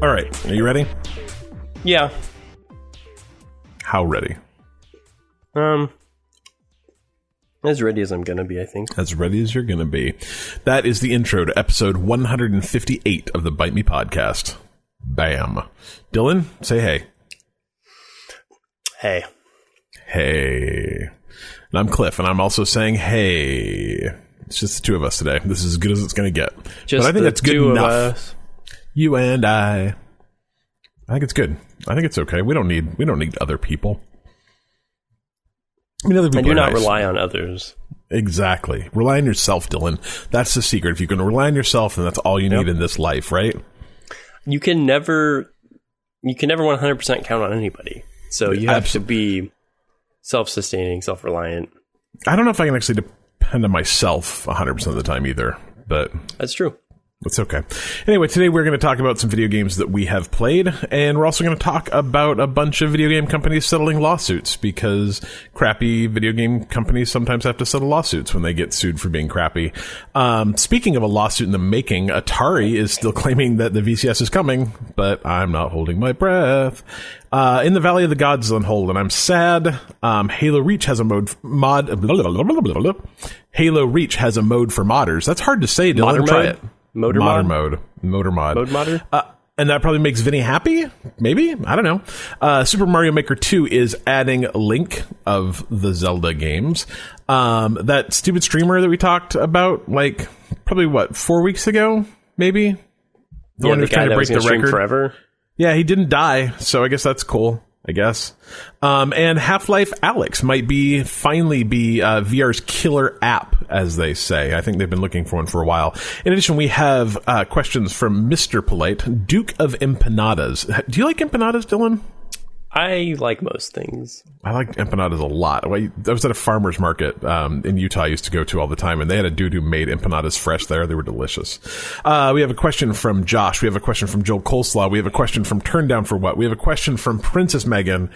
All right, are you ready? Yeah. How ready? Um. As ready as I'm gonna be, I think. As ready as you're going to be. That is the intro to episode 158 of the Bite Me podcast. Bam. Dylan, say hey. Hey. Hey. And I'm Cliff, and I'm also saying hey. It's just the two of us today. This is as good as it's going to get. Just but I think the that's good two of enough. You and I. I think it's good. I think it's okay. We don't need we don't need other people. I mean, other people And do not nice. rely on others. Exactly. Rely on yourself, Dylan. That's the secret. If you can rely on yourself, then that's all you Yep. need in this life, right? You can never you can never 100% count on anybody. So you have to be self-sustaining, self-reliant. I don't know if I can actually depend on myself 100% of the time either, but That's true. It's okay. Anyway, today we're going to talk about some video games that we have played, and we're also going to talk about a bunch of video game companies settling lawsuits because crappy video game companies sometimes have to settle lawsuits when they get sued for being crappy. Um, speaking of a lawsuit in the making, Atari is still claiming that the VCS is coming, but I'm not holding my breath. Uh, in the Valley of the Gods is on hold, and I'm sad. Um, Halo Reach has a mode mod. Blah, blah, blah. Halo Reach has a mode for modders. That's hard to say. Dylan, Modder try mode? it. Motor Modder mod? mode, motor mod, Mode modder? uh, and that probably makes Vinny happy. Maybe I don't know. Uh, Super Mario Maker Two is adding Link of the Zelda games. Um, that stupid streamer that we talked about, like probably what four weeks ago, maybe. The yeah, one who the was guy trying to break the record. forever. Yeah, he didn't die, so I guess that's cool. I guess. Um, and Half Life Alyx might be finally be uh, VR's killer app, as they say. I think they've been looking for one for a while. In addition, we have uh, questions from Mr. Polite, Duke of Empanadas. Do you like empanadas, Dylan? I like most things. I like empanadas a lot. I was at a farmer's market um, in Utah I used to go to all the time, and they had a dude who made empanadas fresh there. They were delicious. Uh, we have a question from Josh. We have a question from Joel Coleslaw. We have a question from Turn Down for What? We have a question from Princess Megan.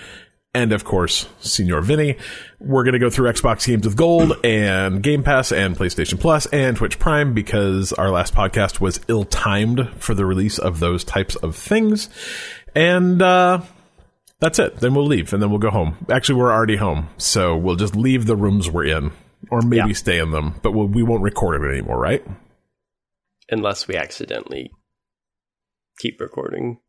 And of course, Senior Vinny. We're going to go through Xbox Games with Gold and Game Pass and PlayStation Plus and Twitch Prime because our last podcast was ill timed for the release of those types of things. And, uh, that's it. Then we'll leave and then we'll go home. Actually, we're already home, so we'll just leave the rooms we're in, or maybe Yeah. stay in them, but we'll, we won't record it anymore, right? Unless we accidentally keep recording.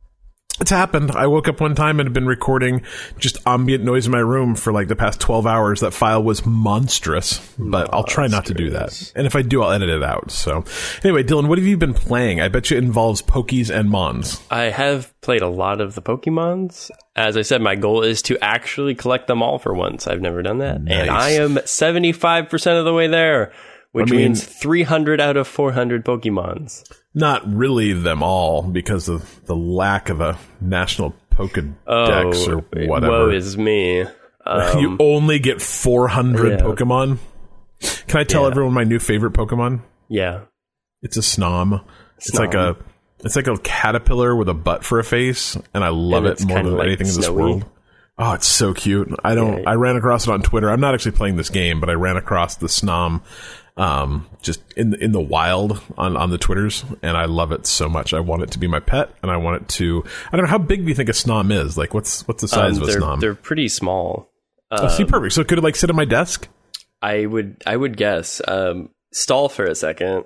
It's happened. I woke up one time and had been recording just ambient noise in my room for like the past 12 hours. That file was monstrous, but I'll try not to do that. And if I do, I'll edit it out. So, anyway, Dylan, what have you been playing? I bet you it involves Pokies and Mons. I have played a lot of the Pokemons. As I said, my goal is to actually collect them all for once. I've never done that. Nice. And I am 75% of the way there, which I mean- means 300 out of 400 Pokemons. Not really them all because of the lack of a national Pokedex Oh, or whatever. woe is me. Um, you only get 400 yeah. Pokemon. Can I tell Yeah. everyone my new favorite Pokemon? yeah. It's a Snom. It's like a it's like a caterpillar with a butt for a face, and I love And it more than like anything in this world. Oh, it's so cute. I don't. Yeah. I ran across it on Twitter. I'm not actually playing this game, but I ran across the Snom, um, just in in the wild on on the Twitters, and I love it so much. I want it to be my pet, and I want it to. I don't know how big do you think a Snom is? Like, what's what's the size Um, of a Snom? they're pretty small. oh, see, perfect. So could it like sit on my desk? I would I would guess. Um, stall for a second.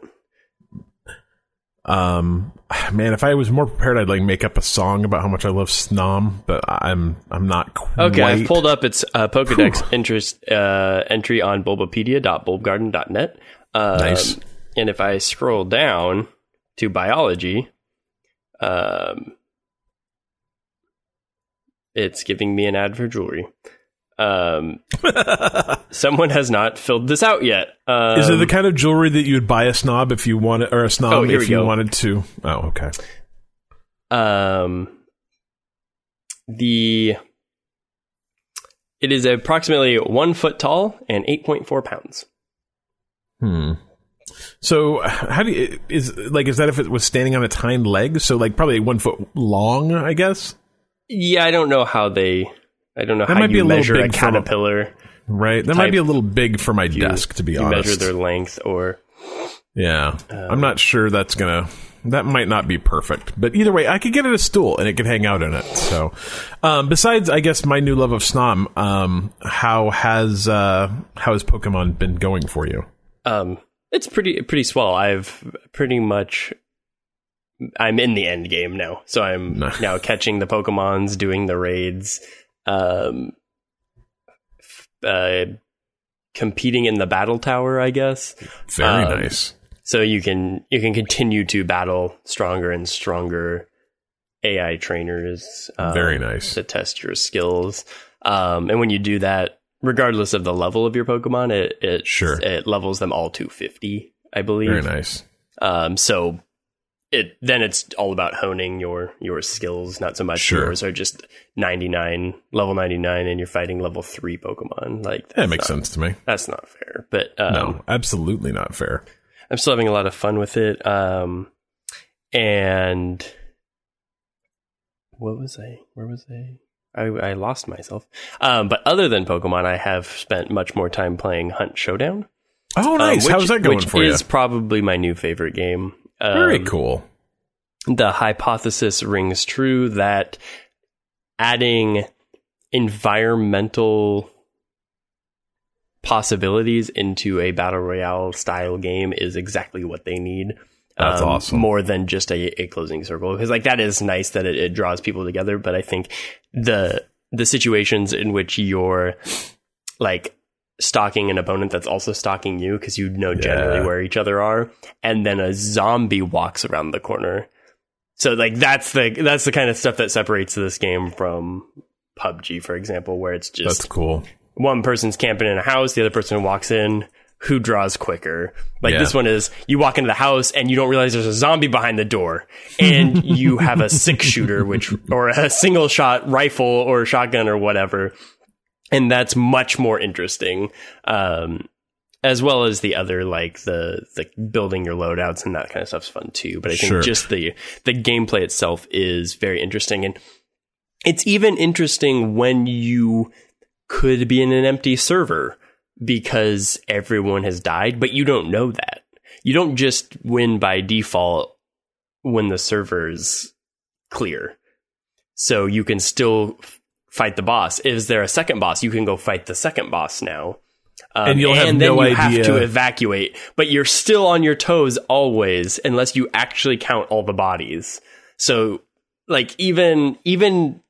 Um, man, if I was more prepared, I'd like make up a song about how much I love Snom, but I'm I'm not quite. Okay, I've pulled up its uh, Pokedex interest uh, entry on bulbapedia.bulbagarden.net. Um, Nice. And if I scroll down to biology, um, it's giving me an ad for jewelry. Um, someone has not filled this out yet. Um, Is it the kind of jewelry that you would buy a Snom if you wanted, or a Snom Oh, if you go. wanted to? Oh, okay. um the it is approximately one foot tall and 8.4 pounds Hmm. So, how do you is like is that if it was standing on its hind legs? So, like probably one foot long, I guess. yeah i don't know how they i don't know That how might be a little measure a big a- caterpillar Right. That might be a little big for my desk, to be you honest. measure their length or Yeah, Um, I'm not sure that's gonna. that might not be perfect. But either way, I could get it a stool and it could hang out in it. So, um, besides, I guess my new love of Snom, um, how has uh, how has Pokemon been going for you? Um, it's pretty pretty swell. I've pretty much I'm in the end game now, so I'm now catching the Pokemons, doing the raids, um, uh, competing in the battle tower. I guess very um, nice. So you can you can continue to battle stronger and stronger AI trainers. Um, very nice to test your skills. Um, and when you do that, regardless of the level of your Pokemon, it it sure. it levels them all to fifty. I believe. Very nice. Um, so it then it's all about honing your your skills not so much sure. yours are just 99 level 99 and you're fighting level 3 pokemon like that makes not, sense to me that's not fair but um, no absolutely not fair i'm still having a lot of fun with it um and what was i where was i I, I lost myself. Um, but other than Pokemon, I have spent much more time playing Hunt Showdown. Oh, nice! Um, which, How's that going which for you? Is probably my new favorite game. Um, Very cool. The hypothesis rings true that adding environmental possibilities into a battle royale style game is exactly what they need. That's um, awesome. More than just a, a closing circle, because like that is nice that it, it draws people together. But I think the the situations in which you're like stalking an opponent that's also stalking you because you know generally yeah. where each other are, and then a zombie walks around the corner. So like that's the that's the kind of stuff that separates this game from PUBG, for example, where it's just that's cool. One person's camping in a house, the other person walks in. Who draws quicker? Like yeah. this one is you walk into the house and you don't realize there's a zombie behind the door, and you have a six shooter, which or a single shot rifle or shotgun or whatever, and that's much more interesting. Um, as well as the other like the the building your loadouts and that kind of stuff's fun too. But I think sure. just the the gameplay itself is very interesting, and it's even interesting when you could be in an empty server because everyone has died, but you don't know that. You don't just win by default when the server's clear. So you can still fight the boss. Is there a second boss? You can go fight the second boss now. Um, and you'll have and then no you idea. have to evacuate, but you're still on your toes always, unless you actually count all the bodies. So, like even even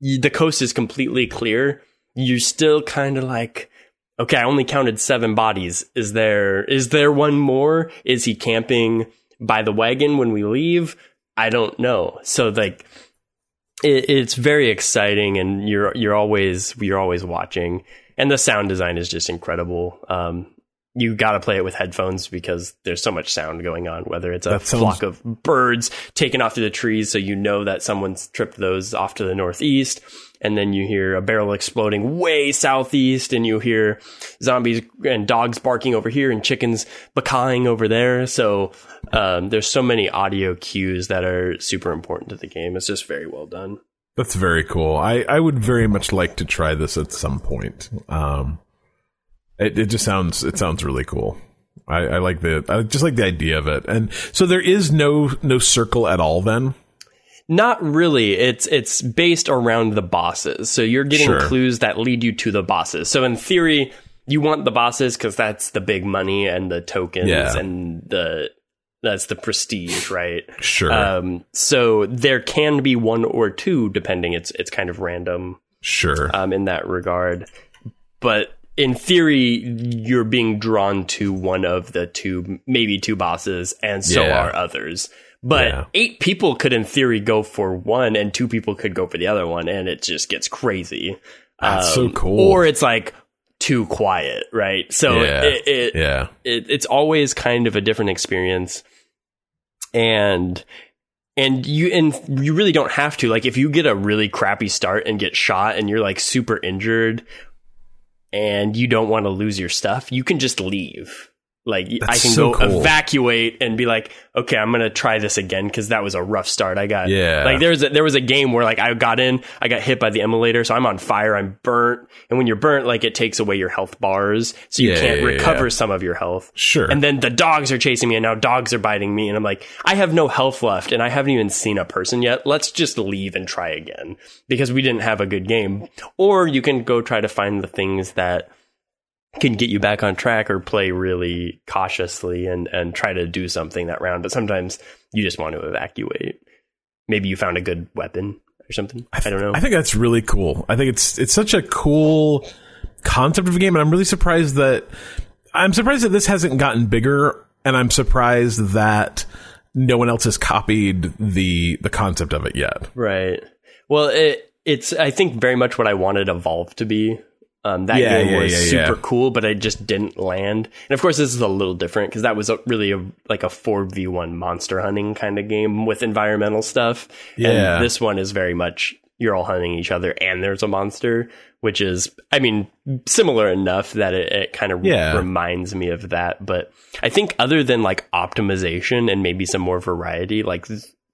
the coast is completely clear, you're still kind of like, okay, I only counted seven bodies. Is there is there one more? Is he camping by the wagon when we leave? I don't know. So like it, it's very exciting, and you're you're always you're always watching, and the sound design is just incredible. Um, you got to play it with headphones because there's so much sound going on. Whether it's a flock of birds taken off through the trees, so you know that someone's tripped those off to the northeast, and then you hear a barrel exploding way southeast, and you hear zombies and dogs barking over here, and chickens bacawing over there. So um, there's so many audio cues that are super important to the game. It's just very well done. That's very cool. I, I would very much like to try this at some point. Um, it, it just sounds it sounds really cool. I, I like the I just like the idea of it. And so there is no no circle at all then. Not really. It's it's based around the bosses. So you're getting sure. clues that lead you to the bosses. So in theory, you want the bosses because that's the big money and the tokens yeah. and the that's the prestige, right? Sure. Um, so there can be one or two, depending. It's it's kind of random. Sure. Um, in that regard, but in theory, you're being drawn to one of the two, maybe two bosses, and so yeah. are others. But yeah. eight people could, in theory, go for one, and two people could go for the other one, and it just gets crazy. That's um, so cool. Or it's like too quiet, right? So yeah. It, it, yeah, it, it's always kind of a different experience, and and you and you really don't have to. Like if you get a really crappy start and get shot, and you're like super injured, and you don't want to lose your stuff, you can just leave Like That's I can so go cool. evacuate and be like, okay, I'm gonna try this again because that was a rough start. I got yeah. Like there was a, there was a game where like I got in, I got hit by the immolator, so I'm on fire, I'm burnt, and when you're burnt, like it takes away your health bars, so you yeah, can't yeah, recover yeah. some of your health. Sure. And then the dogs are chasing me, and now dogs are biting me, and I'm like, I have no health left, and I haven't even seen a person yet. Let's just leave and try again because we didn't have a good game. Or you can go try to find the things that can get you back on track or play really cautiously and and try to do something that round. But sometimes you just want to evacuate. Maybe you found a good weapon or something. I, th- I don't know. I think that's really cool. I think it's it's such a cool concept of a game, and I'm really surprised that I'm surprised that this hasn't gotten bigger, and I'm surprised that no one else has copied the the concept of it yet. Right. Well, it it's I think very much what I wanted Evolve to be um, that yeah, game yeah, was yeah, super cool, but it just didn't land. And of course, this is a little different because that was a, really a, like a four v one monster hunting kind of game with environmental stuff. Yeah, and this one is very much you're all hunting each other and there's a monster, which is, I mean, similar enough that it, it kind of reminds me of that. But I think other than like optimization and maybe some more variety, like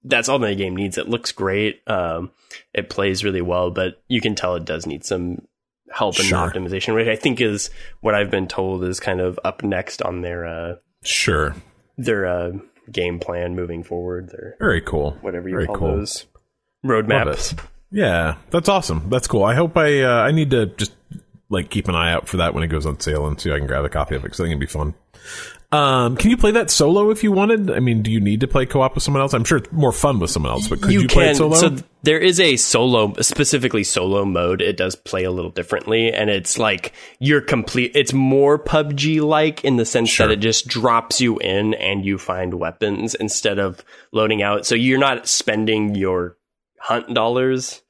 that's all the game needs. It looks great. Um, it plays really well, but you can tell it does need some help in sure. optimization, which I think is what I've been told is kind of up next on their uh, sure their uh, game plan moving forward. Their very cool, whatever you Very call cool. those roadmaps. Yeah, that's awesome. That's cool. I hope I uh, I need to just like keep an eye out for that when it goes on sale and see if I can grab a copy of it because I think it'd be fun. Um, can you play that solo if you wanted? I mean, do you need to play co-op with someone else? I'm sure it's more fun with someone else, but could you, you play it solo? So there is a solo, specifically solo mode. It does play a little differently, and it's like you're complete. It's more PUBG like in the sense sure. that it just drops you in and you find weapons instead of loading out. So you're not spending your hunt dollars.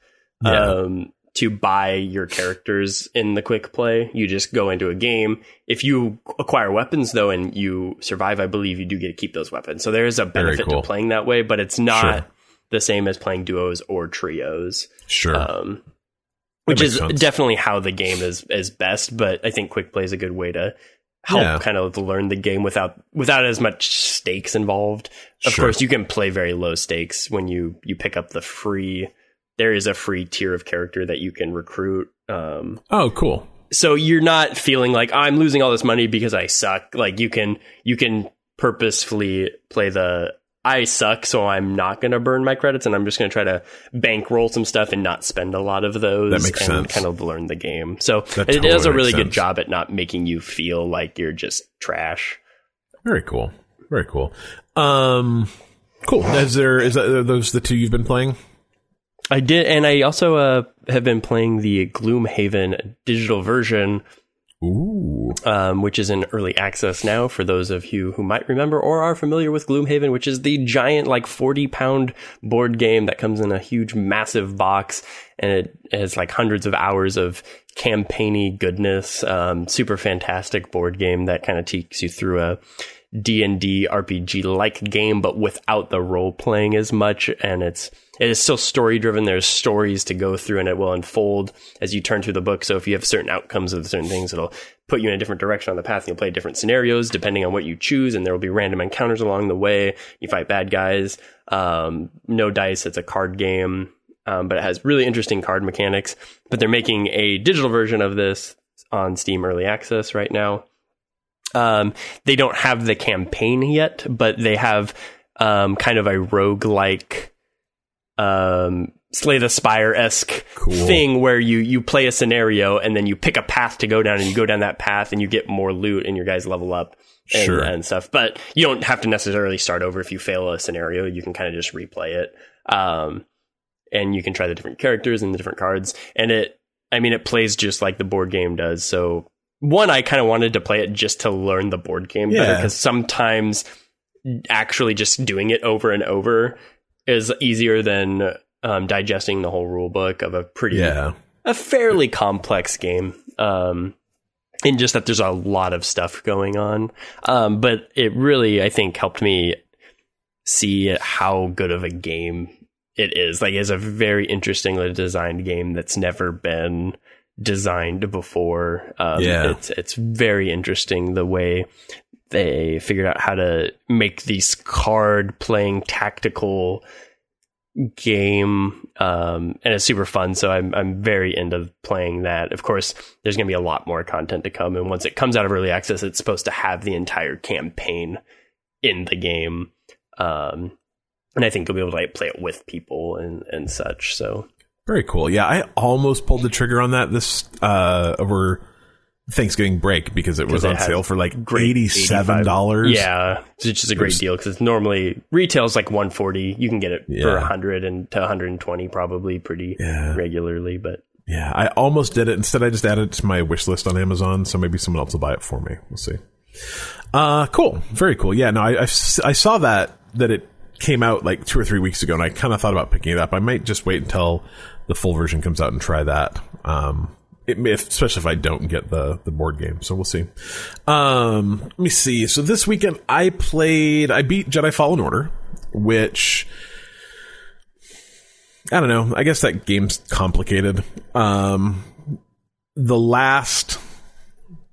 Yeah. Um, to buy your characters in the quick play. You just go into a game. If you acquire weapons though and you survive, I believe you do get to keep those weapons. So there is a benefit cool. to playing that way, but it's not sure. the same as playing duos or trios. Sure. Um, which is sense. definitely how the game is is best, but I think quick play is a good way to help yeah. kind of learn the game without without as much stakes involved. Of sure. course, you can play very low stakes when you you pick up the free there is a free tier of character that you can recruit. Um, oh, cool. So you're not feeling like I'm losing all this money because I suck. Like you can you can purposefully play the I suck, so I'm not going to burn my credits, and I'm just going to try to bankroll some stuff and not spend a lot of those. That makes and sense. Kind of learn the game. So that it totally does a really sense. good job at not making you feel like you're just trash. Very cool. Very cool. Um, cool. Is there is that are those the two you've been playing? I did, and I also uh, have been playing the Gloomhaven digital version, Ooh. Um, which is in early access now for those of you who might remember or are familiar with Gloomhaven, which is the giant, like 40 pound board game that comes in a huge, massive box and it has like hundreds of hours of campaigny goodness. Um, super fantastic board game that kind of takes you through a D&D RPG like game, but without the role playing as much. And it's, it is still story driven. There's stories to go through and it will unfold as you turn through the book. So if you have certain outcomes of certain things, it'll put you in a different direction on the path. and You'll play different scenarios depending on what you choose. And there will be random encounters along the way. You fight bad guys. Um, no dice. It's a card game. Um, but it has really interesting card mechanics. But they're making a digital version of this on Steam Early Access right now. Um, they don't have the campaign yet, but they have um, kind of a rogue like um, Slay the Spire esque cool. thing where you you play a scenario and then you pick a path to go down and you go down that path and you get more loot and your guys level up and, sure. and stuff. But you don't have to necessarily start over if you fail a scenario. You can kind of just replay it. Um, and you can try the different characters and the different cards. And it, I mean, it plays just like the board game does. So one, I kind of wanted to play it just to learn the board game yeah. better because sometimes actually just doing it over and over is easier than um, digesting the whole rule book of a pretty, yeah. a fairly complex game. Um, and just that there's a lot of stuff going on. Um, but it really, I think, helped me see how good of a game it is. Like, it's a very interestingly designed game that's never been designed before. Um, yeah, it's it's very interesting the way they figured out how to make these card playing tactical game um, and it's super fun so I'm, I'm very into playing that. Of course there's going to be a lot more content to come and once it comes out of early access it's supposed to have the entire campaign in the game. Um, and i think you'll be able to like play it with people and, and such so. Very cool. Yeah i almost pulled the trigger on that this uh, over Thanksgiving break because it was on sale for like eighty seven dollars. Yeah, which is a great deal because it's normally retails like one forty. You can get it yeah. for hundred and to one hundred and twenty probably pretty yeah. regularly. But yeah, I almost did it. Instead, I just added it to my wish list on Amazon. So maybe someone else will buy it for me. We'll see. Uh, cool, very cool. Yeah, no, I I, I saw that that it came out like two or three weeks ago, and I kind of thought about picking it up. I might just wait until the full version comes out and try that. Um, if, especially if I don't get the the board game. So we'll see. Um, let me see. So this weekend I played. I beat Jedi Fallen Order, which I don't know. I guess that game's complicated. Um, the last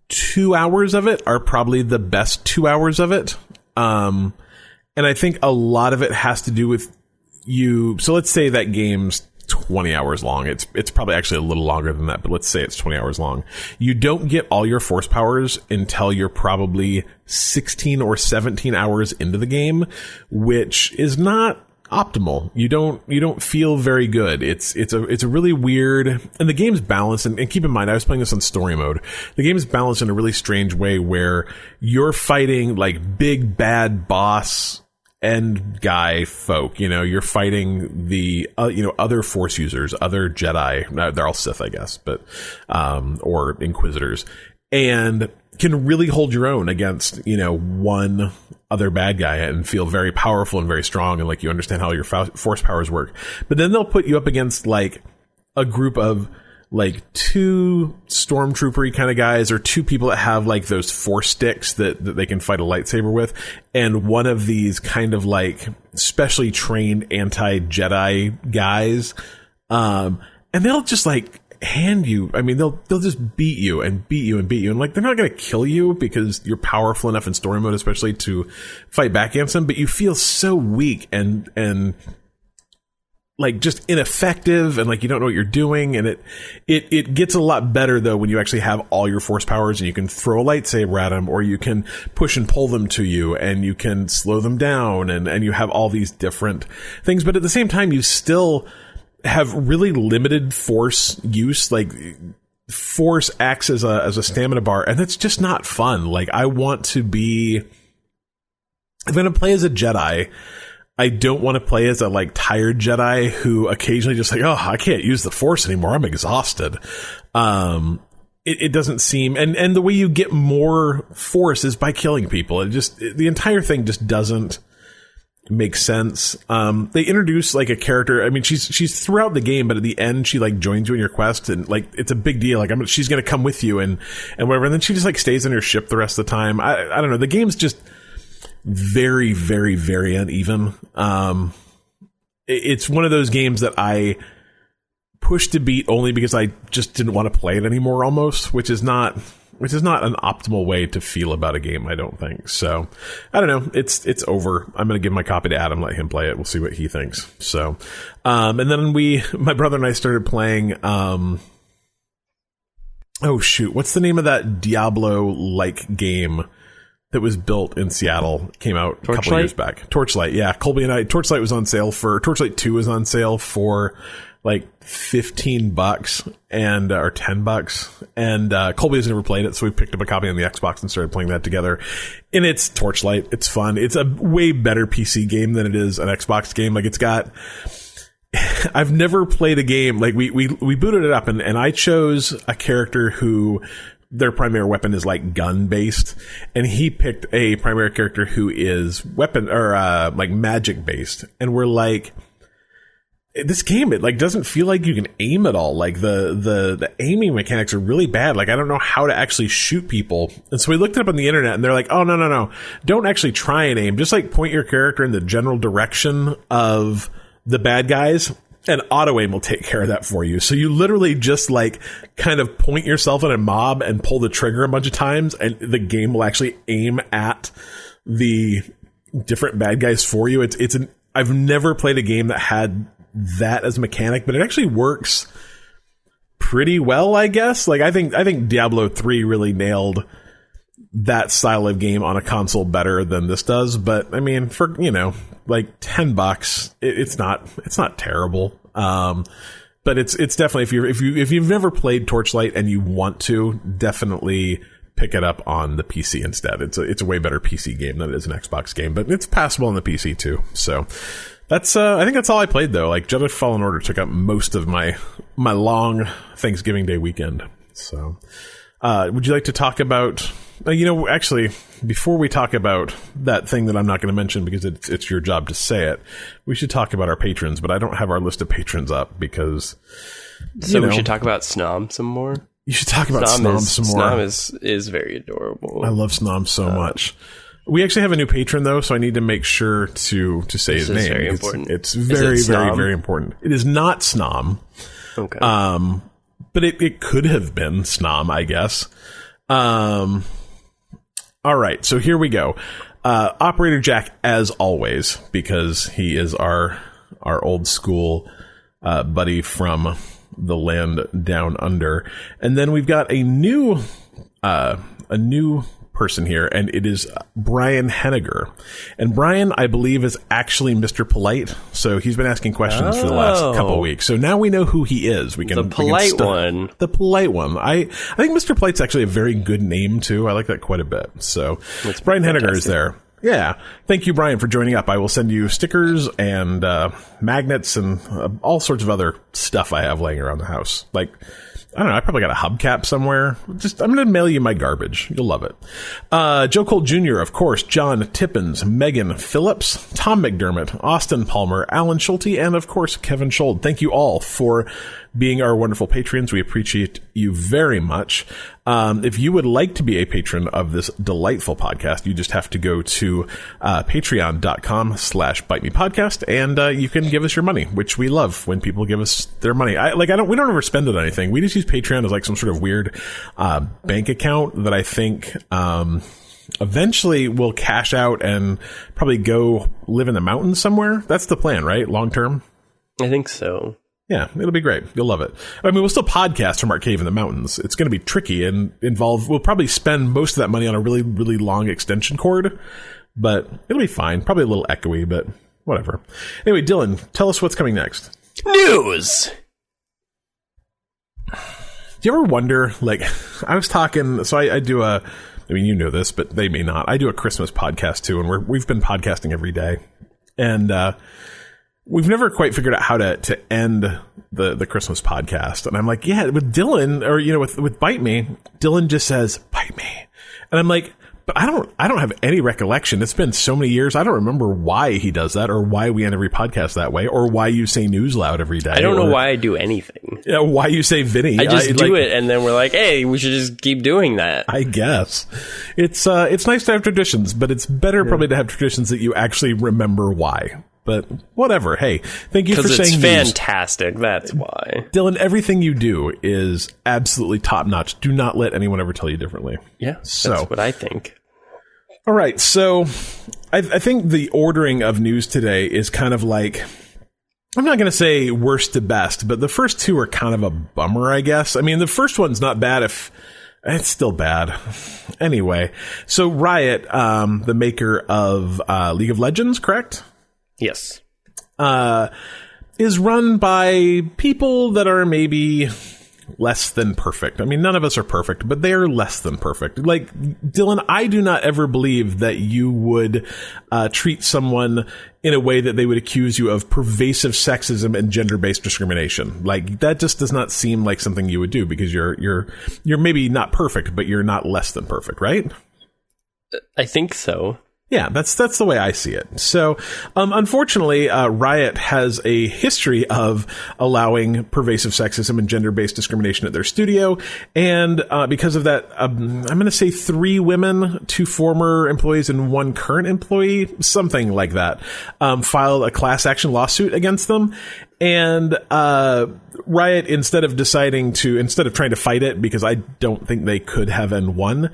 two hours of it are probably the best two hours of it. Um, and I think a lot of it has to do with you. So let's say that game's 20 hours long. It's it's probably actually a little longer than that, but let's say it's 20 hours long. You don't get all your force powers until you're probably 16 or 17 hours into the game, which is not optimal. You don't you don't feel very good. It's it's a it's a really weird and the game's balanced and, and, keep in mind I was playing this on story mode. The game is balanced in a really strange way where you're fighting like big bad boss end guy folk. You know, you're fighting the uh, you know other Force users, other Jedi. They're all Sith, I guess, but um, or Inquisitors, and can really hold your own against you know one other bad guy and feel very powerful and very strong and like you understand how your force powers work. But then they'll put you up against like a group of like two stormtroopery kind of guys or two people that have like those force sticks that, that they can fight a lightsaber with. And one of these kind of like specially trained anti-jedi guys um and they'll just like hand you i mean they'll they'll just beat you and beat you and beat you. And like they're not going to kill you because you're powerful enough in story mode especially to fight back against them but you feel so weak and and like just ineffective and like you don't know what you're doing. And it it it gets a lot better though when you actually have all your force powers and you can throw a lightsaber at them or you can push and pull them to you and you can slow them down and and you have all these different things. But at the same time you still have really limited force use. Like force acts as a as a stamina bar and that's just not fun. Like i want to be i'm going to play as a jedi I don't want to play as a like tired Jedi who occasionally just like, oh, I can't use the Force anymore. I'm exhausted. Um, it, it, doesn't seem, and and the way you get more Force is by killing people. It just it, the entire thing just doesn't make sense. Um, they introduce like a character. I mean, she's she's throughout the game, but at the end, she like joins you in your quest, and like it's a big deal. Like I'm, she's gonna come with you and and whatever. And then she just like stays on your ship the rest of the time. I I don't know. The game's just very, very, very uneven. Um, it's one of those games that I pushed to beat only because I just didn't want to play it anymore almost, which is not which is not an optimal way to feel about a game, I don't think. So, I don't know. It's it's over. I'm to give my copy to Adam, let him play it. We'll see what he thinks. So, um, and then we, my brother and I started playing. Um, oh shoot, what's the name of that Diablo like game? That was built in Seattle came out a couple years back. Torchlight, yeah. Colby and I, Torchlight was on sale for, Torchlight 2 was on sale for like 15 bucks and, uh, or 10 bucks. And, uh, Colby has never played it, so we picked up a copy on the Xbox and started playing that together. And it's Torchlight. It's fun. It's a way better PC game than it is an Xbox game. Like it's got, I've never played a game like we we we booted it up and and I chose a character who their primary weapon is like gun based, and he picked a primary character who is weapon or uh, like magic based, and we're like this game it like doesn't feel like you can aim at all. Like the the the aiming mechanics are really bad. Like i don't know how to actually shoot people. And so we looked it up on the internet and they're like oh no no no. Don't actually try and aim. Just like point your character in the general direction of the bad guys and auto aim will take care of that for you. So you literally just like kind of point yourself at a mob and pull the trigger a bunch of times, and the game will actually aim at the different bad guys for you. It's it's an I've never played a game that had that as a mechanic, but it actually works pretty well, I guess. Like I think I think Diablo 3 really nailed that style of game on a console better than this does, but I mean for, you know, like 10 bucks, it, it's not it's not terrible. Um but it's it's definitely if you if you if you've never played Torchlight and you want to, definitely pick it up on the PC instead. It's a it's a way better PC game than it is an Xbox game, but it's passable on the PC too. So that's uh, I think that's all I played though. Like Jedi Fallen Order took up most of my my long Thanksgiving Day weekend. So, uh, would you like to talk about? Uh, you know, actually, before we talk about that thing that I'm not going to mention because it's it's your job to say it, we should talk about our patrons. But I don't have our list of patrons up because. So know, we should talk about Snom some more. You should talk about Snom, Snom is, some more. Snom is is very adorable. I love Snom so uh, much. We actually have a new patron though, so I need to make sure to to say his name. Very it's, important. It's very it very very important. It is not Snom. Okay. Um, but it, it could have been Snom, I guess. Um, all right, so here we go. Uh, Operator Jack, as always, because he is our our old school uh, buddy from the land down under, and then we've got a new uh, a new person here, and it is Brian Henniger. And Brian, I believe, is actually Mr. Polite. So he's been asking questions oh. for the last couple of weeks. So now we know who he is. We can the polite can one. The polite one. I I think Mr. Polite's actually a very good name too. I like that quite a bit. So That's Brian. Henniger is there. Yeah. Thank you, Brian, for joining up. I will send you stickers and uh, magnets and uh, all sorts of other stuff I have laying around the house. Like I don't know. I probably got a hubcap somewhere. Just I'm going to mail you my garbage. You'll love it. Uh, Joe Cole Jr., of course, John Tippins, Megan Phillips, Tom McDermott, Austin Palmer, Alan Schulte, and of course Kevin Schold. Thank you all for being our wonderful patrons. We appreciate you very much. Um, if you would like to be a patron of this delightful podcast, you just have to go to uh, patreon.com slash bite me podcast and uh, you can give us your money, which we love when people give us their money. I like, I don't, we don't ever spend it on anything. We just use Patreon as like some sort of weird, uh, bank account that I think, um, eventually we'll cash out and probably go live in the mountains somewhere. That's the plan, right? Long term. I think so. Yeah, it'll be great. You'll love it. I mean, we'll still podcast from our cave in the mountains. It's going to be tricky and involve. We'll probably spend most of that money on a really, really long extension cord, but it'll be fine. Probably a little echoey, but whatever. Anyway, Dylan, tell us what's coming next. News. Do you ever wonder? Like, I was talking. So I, I do a. I mean, you know this, but they may not. I do a Christmas podcast too, and we're, we've been podcasting every day, and. uh we've never quite figured out how to to end the the Christmas podcast. And I'm like, yeah, with Dylan or you know with with Bite Me, Dylan just says Bite Me, and I'm like, but I don't I don't have any recollection. It's been so many years. I don't remember why he does that or why we end every podcast that way or why you say news loud every day. I don't or, know why I do anything. Yeah, why you say Vinny. I just I, do like, it and then we're like, hey, we should just keep doing that. I guess it's uh it's nice to have traditions, but it's better yeah. probably to have traditions that you actually remember why. But whatever. Hey, thank you for saying it's fantastic. News. That's why. Dylan, everything you do is absolutely top notch. Do not let anyone ever tell you differently. Yeah, so, that's what I think. All right, so I, I think the ordering of news today is kind of like I'm not going to say worst to best, but the first two are kind of a bummer, I guess. I mean, the first one's not bad if it's still bad. Anyway, so Riot, um, the maker of uh, League of Legends, correct? Yes. Uh, is run by people that are maybe less than perfect. I mean, none of us are perfect, but they are less than perfect. Like, Dylan, I do not ever believe that you would uh, treat someone in a way that they would accuse you of pervasive sexism and gender-based discrimination. Like, that just does not seem like something you would do because you're, you're, you're maybe not perfect, but you're not less than perfect, right? I think so. Yeah, that's that's the way I see it. So, um, unfortunately, uh, Riot has a history of allowing pervasive sexism and gender-based discrimination at their studio, and uh, because of that, um, I'm going to say three women, two former employees, and one current employee, something like that, um, filed a class action lawsuit against them. And uh, Riot, instead of deciding to, instead of trying to fight it, because I don't think they could have and won,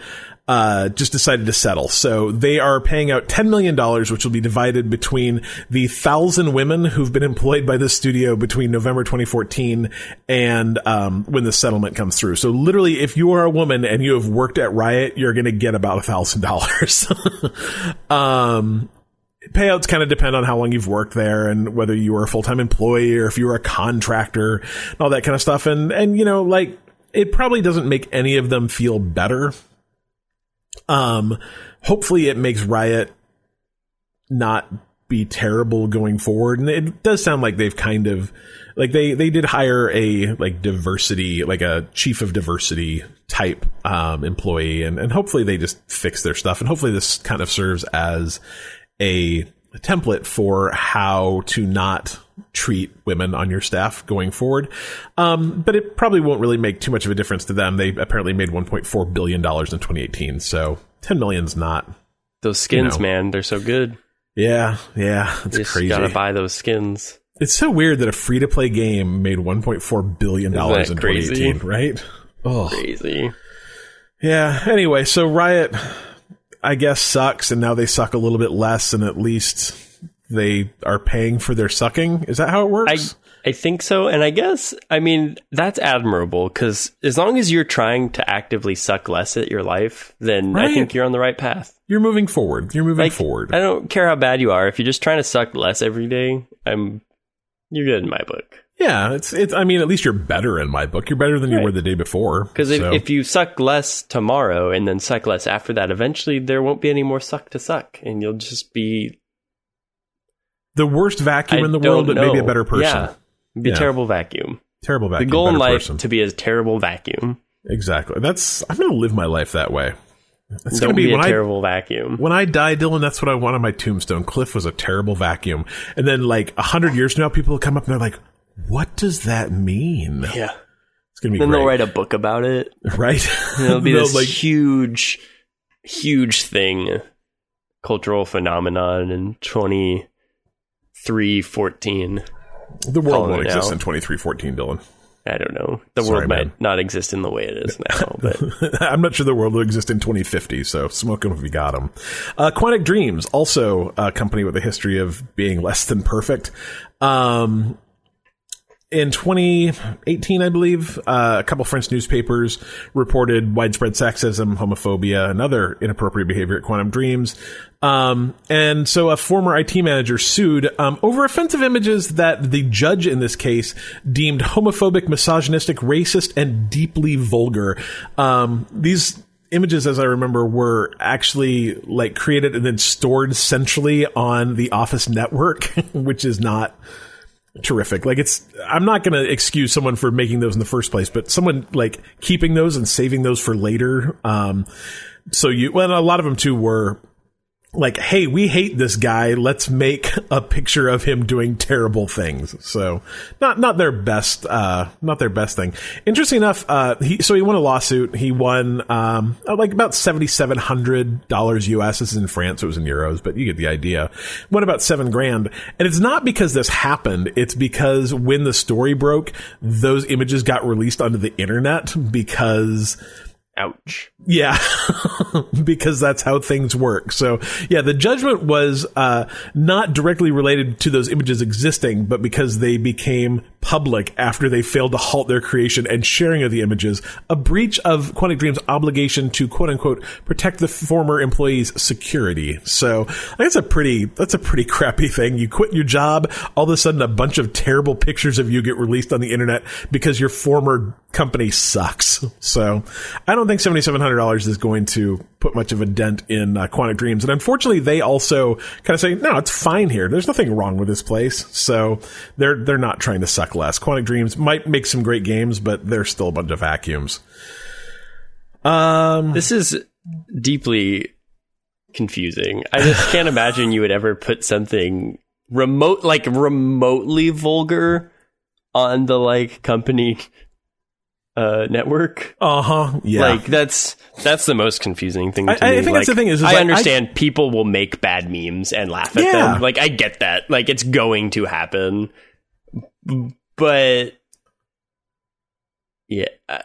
uh, just decided to settle. So they are paying out $10 million, which will be divided between the thousand women who've been employed by this studio between November 2014 and um, when the settlement comes through. So literally, if you are a woman and you have worked at Riot, you're going to get about $1,000. um, payouts kind of depend on how long you've worked there and whether you were a full-time employee or if you were a contractor and all that kind of stuff. And, and, you know, like, it probably doesn't make any of them feel better um, hopefully it makes Riot not be terrible going forward. And it does sound like they've kind of like they they did hire a like diversity like a chief of diversity type um, employee and and hopefully they just fix their stuff and hopefully this kind of serves as a template for how to not treat women on your staff going forward. Um, but it probably won't really make too much of a difference to them. They apparently made 1.4 billion dollars in 2018, so 10 million's not. Those skins, you know. man, they're so good. Yeah, yeah, it's you crazy. Gotta buy those skins. It's so weird that a free to play game made 1.4 billion dollars in crazy? 2018, right? Oh, crazy. Yeah. Anyway, so Riot, I guess, sucks, and now they suck a little bit less, and at least they are paying for their sucking. Is that how it works? I, I think so. And I guess, I mean, that's admirable because as long as you're trying to actively suck less at your life, then right. I think you're on the right path. You're moving forward. You're moving like, forward. I don't care how bad you are. If you're just trying to suck less every day, I'm, you're good in my book. Yeah, it's it's. I mean, at least you're better in my book. You're better than right. you were the day before. Because so. if, if you suck less tomorrow and then suck less after that, eventually there won't be any more suck to suck, and you'll just be the worst vacuum I in the world, but know. maybe a better person. Yeah. Be yeah. terrible vacuum. Terrible vacuum. The goal in life person. to be a terrible vacuum. Exactly. That's I'm gonna live my life that way. It's going to be, be a terrible I, vacuum. When I die, Dylan, that's what I want on my tombstone. Cliff was a terrible vacuum. And then, like, a hundred years from now, people will come up and they're like, what does that mean? Yeah. It's going to be Then great. they'll write a book about it. Right? It'll be this like, huge, huge thing, cultural phenomenon in 20, 314. The world won't exist in 2314, Dylan. I don't know. The Sorry, world might man. not exist in the way it is now, but I'm not sure the world will exist in 2050. So smoke them if you got them. Uh, Quantic Dreams, also a company with a history of being less than perfect. Um, in 2018, I believe, uh, a couple French newspapers reported widespread sexism, homophobia, and other inappropriate behavior at Quantic Dreams. Um, and so a former IT manager sued um, over offensive images that the judge in this case deemed homophobic, misogynistic, racist, and deeply vulgar. Um, these images, as I remember, were actually like created and then stored centrally on the Office network, which is not terrific. Like it's, I'm not going to excuse someone for making those in the first place, but someone like keeping those and saving those for later. Um, so you, well, a lot of them too were like, hey, we hate this guy. Let's make a picture of him doing terrible things. So not not their best uh not their best thing. Interesting enough, uh he so he won a lawsuit. He won um like about seventy seven hundred dollars US. This is in France, so it was in euros, but you get the idea. Won about seven grand. And it's not because this happened, it's because when the story broke, those images got released onto the internet because Ouch. Yeah, because that's how things work. So, yeah, the judgment was uh, not directly related to those images existing, but because they became public after they failed to halt their creation and sharing of the images, a breach of Quantic Dream's obligation to quote unquote protect the former employee's security. So, that's a pretty that's a pretty crappy thing. You quit your job, all of a sudden, a bunch of terrible pictures of you get released on the internet because your former company sucks. So I don't think $7,700 is going to put much of a dent in uh, Quantic Dreams. And unfortunately, they also kind of say, no, it's fine here. There's nothing wrong with this place. So they're, they're not trying to suck less. Quantic Dreams might make some great games, but they're still a bunch of vacuums. Um, this is deeply confusing. I just can't imagine you would ever put something remote, like remotely vulgar, on the like company uh, network. Uh huh. Yeah. Like that's that's the most confusing thing. To I- me. I think like, that's the thing is- is I like, I- understand people will make bad memes and laugh at Yeah. them. Like I get that. Like it's going to happen, but yeah. uh,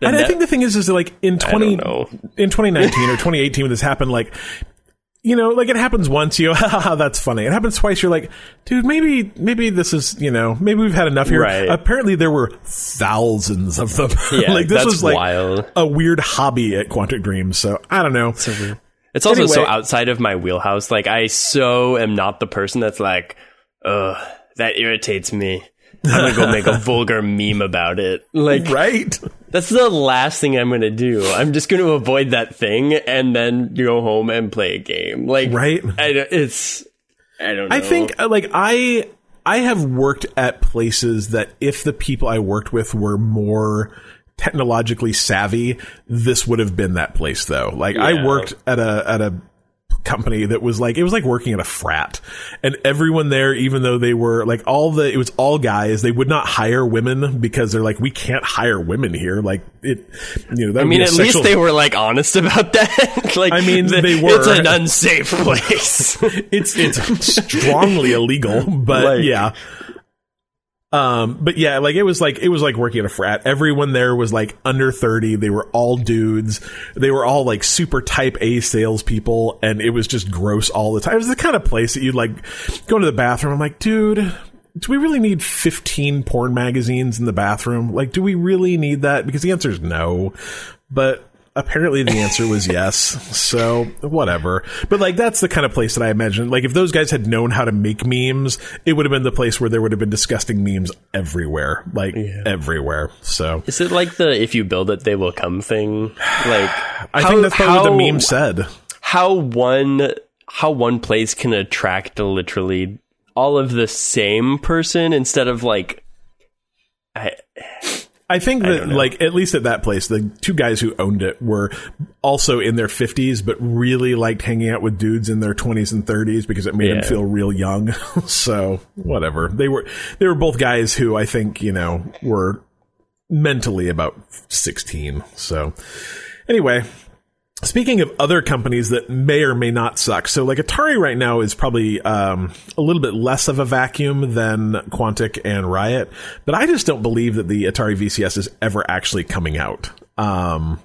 and I think the thing is, is that, like in twenty in 2019 or 2018 when this happened, like, you know, like it happens once, you, haha, that's funny. It happens twice, you're like, dude, maybe, maybe this is, you know, maybe we've had enough here. Right. Apparently there were thousands of them. Yeah, like this that's was like wild. a weird hobby at Quantic Dreams. So I don't know. It's also so outside of my wheelhouse. Like I so am not the person that's like, ugh, that irritates me. I'm gonna go make a vulgar meme about it. Like right? that's the last thing I'm gonna do. I'm just gonna avoid that thing and then go home and play a game. Like Right. I it's I don't know. I think like I I have worked at places that if the people I worked with were more technologically savvy, this would have been that place though. Like I worked at a at a company that was like it was like working at a frat and everyone there even though they were like all the it was all guys they would not hire women because they're like we can't hire women here like it you know that I mean, at sexual- least they were like honest about that. like, I mean, the- they were. It's an unsafe place. it's it's strongly illegal, but Like- yeah. Um, but yeah, like it was like it was like working at a frat. Everyone there was like under thirty. They were all dudes. They were all like super type A salespeople, and it was just gross all the time. It was the kind of place that you'd like go to the bathroom. I'm like, dude, do we really need fifteen porn magazines in the bathroom? Like, do we really need that? Because the answer is no. But apparently the answer was yes. So whatever. But like that's the kind of place that I imagine. Like if those guys had known how to make memes, it would have been the place where there would have been disgusting memes everywhere. Like everywhere. So Is it like the if you build it they will come thing? Like I how- think that's probably what how- the meme said. How one how one place can attract literally all of the same person instead of like I, I think that, don't like, at least at that place, the two guys who owned it were also in their 50s, but really liked hanging out with dudes in their 20s and 30s because it made them feel real young. so, whatever. They were, they were both guys who I think, you know, were mentally about 16. So, anyway, Speaking of other companies that may or may not suck, so like Atari right now is probably um, a little bit less of a vacuum than Quantic and Riot, but I just don't believe that the Atari VCS is ever actually coming out. Um,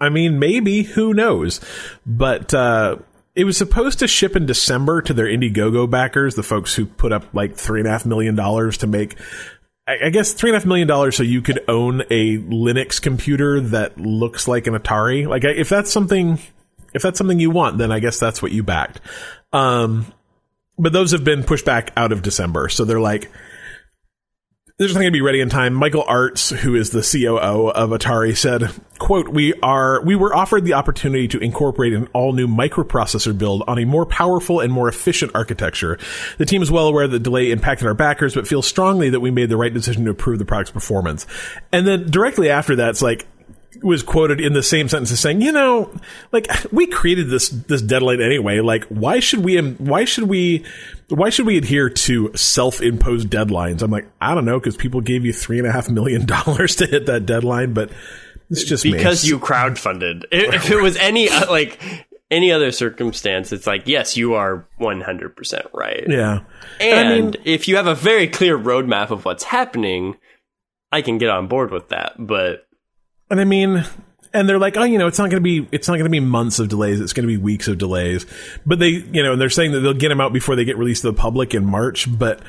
I mean, maybe who knows? But uh, it was supposed to ship in December to their Indiegogo backers, the folks who put up like three and a half million dollars to make I guess three and a half million dollars so you could own a Linux computer that looks like an Atari. Like if that's something, if that's something you want, then I guess that's what you backed. Um, but those have been pushed back out of December, so they're like, they're just not going to be ready in time. Michael Arzt, who is the COO of Atari, said, "quote We are we were offered the opportunity to incorporate an all new microprocessor build on a more powerful and more efficient architecture. The team is well aware that delay impacted our backers, but feels strongly that we made the right decision to improve the product's performance." And then directly after that, it's like was quoted in the same sentence as saying, "You know, like we created this this deadline anyway. Like, why should we? Why should we? Why should we adhere to self imposed deadlines?" I'm like, I don't know, because people gave you three and a half million dollars to hit that deadline, but it's just me. because you crowdfunded. If, if it was any uh, like any other circumstance, it's like yes, you are one hundred percent right. yeah. And I mean- if you have a very clear roadmap of what's happening, I can get on board with that. But And I mean, and they're like, oh, you know, it's not going to be, it's not going to be months of delays. It's going to be weeks of delays. But they, you know, and they're saying that they'll get them out before they get released to the public in March. But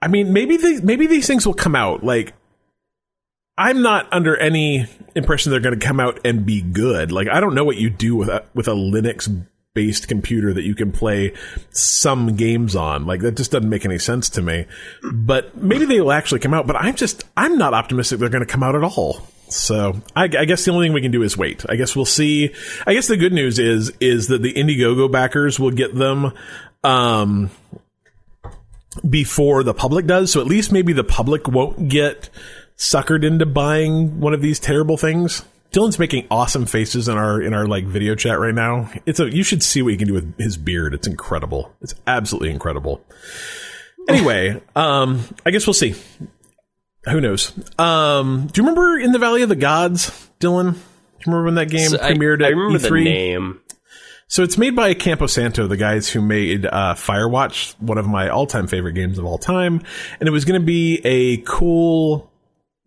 I mean, maybe they, maybe these things will come out. Like, I'm not under any impression they're going to come out and be good. Like, I don't know what you do with a, with a Linux based computer that you can play some games on. Like, that just doesn't make any sense to me. But maybe they will actually come out. But I'm just, I'm not optimistic they're going to come out at all. So I, I guess the only thing we can do is wait. I guess we'll see. I guess the good news is is that the Indiegogo backers will get them um, before the public does. So at least maybe the public won't get suckered into buying one of these terrible things. Dylan's making awesome faces in our in our like video chat right now. It's a you should see what he can do with his beard. It's incredible. It's absolutely incredible. Anyway, um, I guess we'll see. Who knows? Um, do you remember in the Valley of the Gods, Dylan? Do you remember when that game so premiered? I, I remember E3? the name. So it's made by Campo Santo, the guys who made uh, Firewatch, one of my all-time favorite games of all time, and it was going to be a cool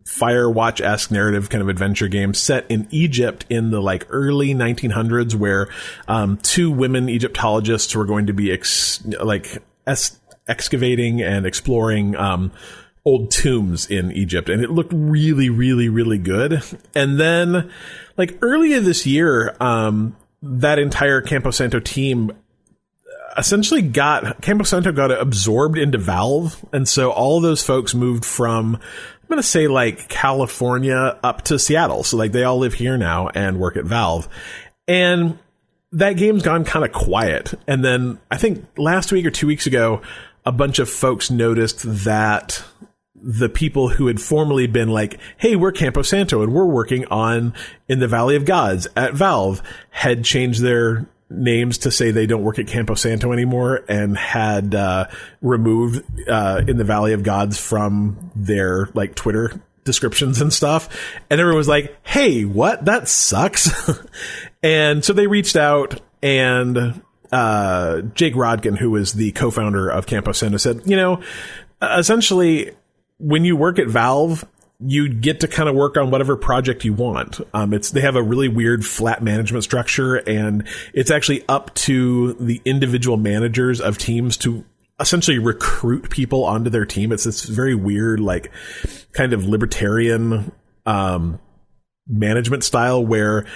Firewatch-esque narrative kind of adventure game set in Egypt in the like early 1900s, where um, two women Egyptologists were going to be ex- like es- excavating and exploring. Um, old tombs in Egypt and it looked really, really, really good. And then like earlier this year, um, that entire Campo Santo team essentially got Campo Santo got absorbed into Valve, and so all those folks moved from I'm going to say like California up to Seattle. So like they all live here now and work at Valve, and that game's gone kind of quiet. And then I think last week or two weeks ago, a bunch of folks noticed that the people who had formerly been like, Hey, we're Campo Santo and we're working on in the Valley of Gods at Valve had changed their names to say they don't work at Campo Santo anymore and had, uh, removed, uh, in the Valley of Gods from their like Twitter descriptions and stuff. And everyone was like, Hey, what? That sucks. and so they reached out and, uh, Jake Rodkin, who was the co-founder of Campo Santo said, you know, essentially when you work at Valve, you get to kind of work on whatever project you want. Um, it's they have a really weird flat management structure, and it's actually up to the individual managers of teams to essentially recruit people onto their team. It's this very weird, like kind of libertarian um, management style where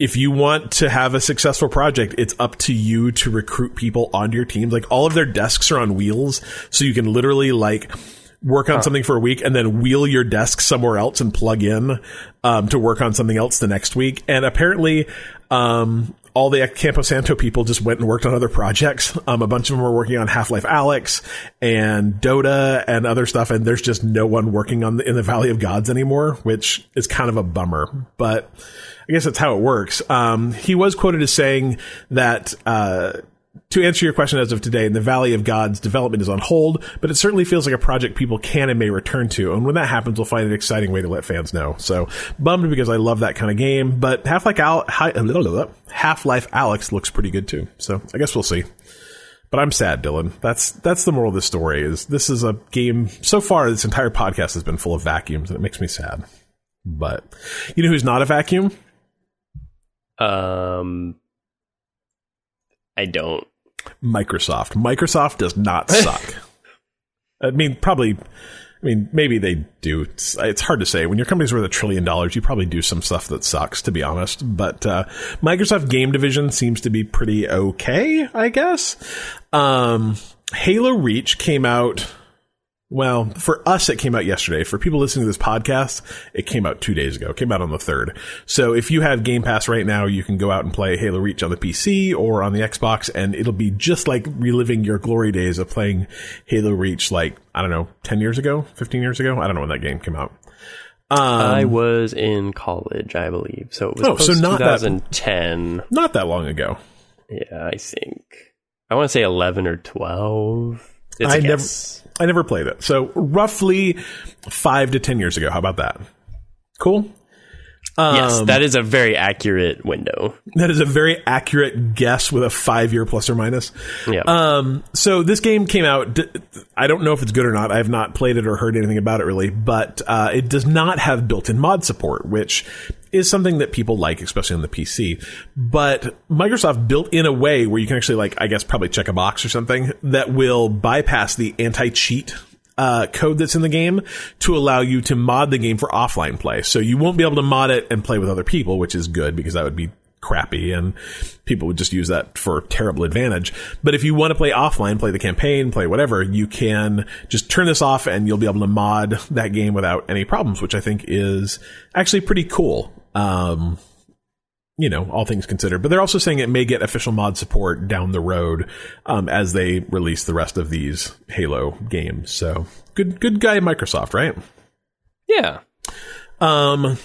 if you want to have a successful project, it's up to you to recruit people onto your team. Like all of their desks are on wheels, so you can literally like work on huh. something for a week and then wheel your desk somewhere else and plug in um, to work on something else the next week. And apparently, um, all the Campo Santo people just went and worked on other projects. Um, a bunch of them were working on Half Life Alyx and Dota and other stuff. And there's just no one working on the, in the Valley of Gods anymore, which is kind of a bummer. But I guess that's how it works. Um, he was quoted as saying that, uh, to answer your question as of today, in the Valley of Gods development is on hold, but it certainly feels like a project people can and may return to. And when that happens, we'll find an exciting way to let fans know. So bummed because I love that kind of game, but Half Life Al- Half Life Alyx looks pretty good too. So I guess we'll see. But I'm sad, Dylan. That's that's the moral of the story. Is this is a game so far? This entire podcast has been full of vacuums, and it makes me sad. But you know who's not a vacuum? Um, I don't. Microsoft. Microsoft does not suck. I mean, probably. I mean, maybe they do. It's, it's, hard to say. When your company's worth a trillion dollars, you probably do some stuff that sucks, to be honest. But uh, Microsoft Game Division seems to be pretty okay, I guess. Um, Halo Reach came out well, for us, it came out yesterday. For people listening to this podcast, it came out two days ago. It came out on the 3rd. So if you have Game Pass right now, you can go out and play Halo Reach on the PC or on the Xbox, and it'll be just like reliving your glory days of playing Halo Reach like, I don't know, 10 years ago, 15 years ago? I don't know when that game came out. Um, I was in college, I believe. So it was oh, so not 2010. That, not that long ago. Yeah, I think. I want to say 11 or 12. It's I never I never played it. So roughly five to ten years ago. How about that? Cool. Um, yes, that is a very accurate window. That is a very accurate guess with a five year plus or minus. Yeah. Um, so this game came out. I don't know if it's good or not. I have not played it or heard anything about it really, but uh, it does not have built in mod support, which is something that people like, especially on the PC. But Microsoft built in a way where you can actually, like, I guess, probably check a box or something that will bypass the anti cheat uh, code that's in the game to allow you to mod the game for offline play. So you won't be able to mod it and play with other people, which is good because that would be crappy and people would just use that for terrible advantage. But if you want to play offline, play the campaign, play whatever, you can just turn this off and you'll be able to mod that game without any problems, which I think is actually pretty cool. Um, you know, all things considered. But they're also saying it may get official mod support down the road um, as they release the rest of these Halo games. So good, good guy, Microsoft, right? Yeah. Um,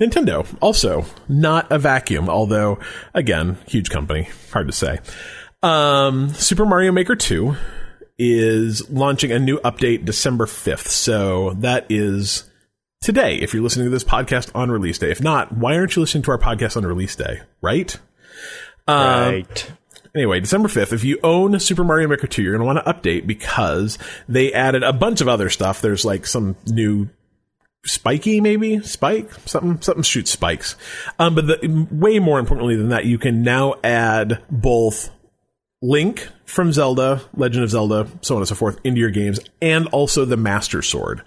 Nintendo, also not a vacuum, although, again, huge company. Hard to say. Um, Super Mario Maker 2 is launching a new update December 5th. So that is today, if you're listening to this podcast on release day. If not, why aren't you listening to our podcast on release day? Right? Um, right. Anyway, December 5th, if you own Super Mario Maker 2, you're going to want to update because they added a bunch of other stuff. There's like some new spiky maybe spike something something shoots spikes um but the, way more importantly than that you can now add both link from zelda legend of zelda so on and so forth into your games and also the master sword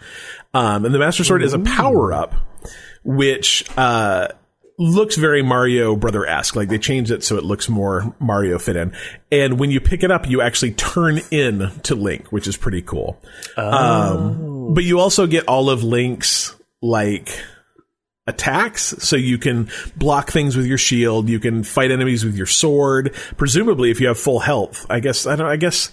um and the master sword Ooh. is a power up which uh looks very Mario Brother esque. Like they changed it so it looks more Mario fit in. And when you pick it up, you actually turn in to Link, which is pretty cool. Oh. Um, but you also get all of Link's like attacks so you can block things with your shield you can fight enemies with your sword presumably if you have full health i guess i don't i guess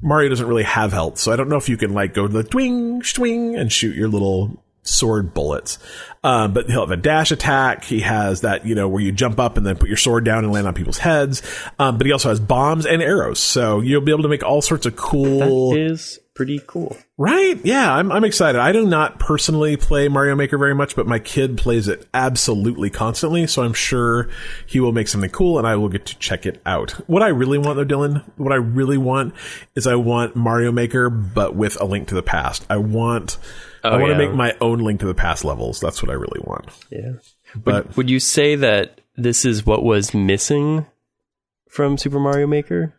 mario doesn't really have health so i don't know if you can like go to the twing swing and shoot your little sword bullets. Um, but he'll have a dash attack. He has that, you know, where you jump up and then put your sword down and land on people's heads. Um, but he also has bombs and arrows. So you'll be able to make all sorts of cool. That is pretty cool. Right? Yeah, I'm, I'm excited. I do not personally play Mario Maker very much, but my kid plays it absolutely constantly. So I'm sure he will make something cool and I will get to check it out. What I really want though, Dylan, what I really want is I want Mario Maker, but with a link to the past. I want, Oh, I want to make my own Link to the Past levels. That's what I really want. Yeah. But would, would you say that this is what was missing from Super Mario Maker?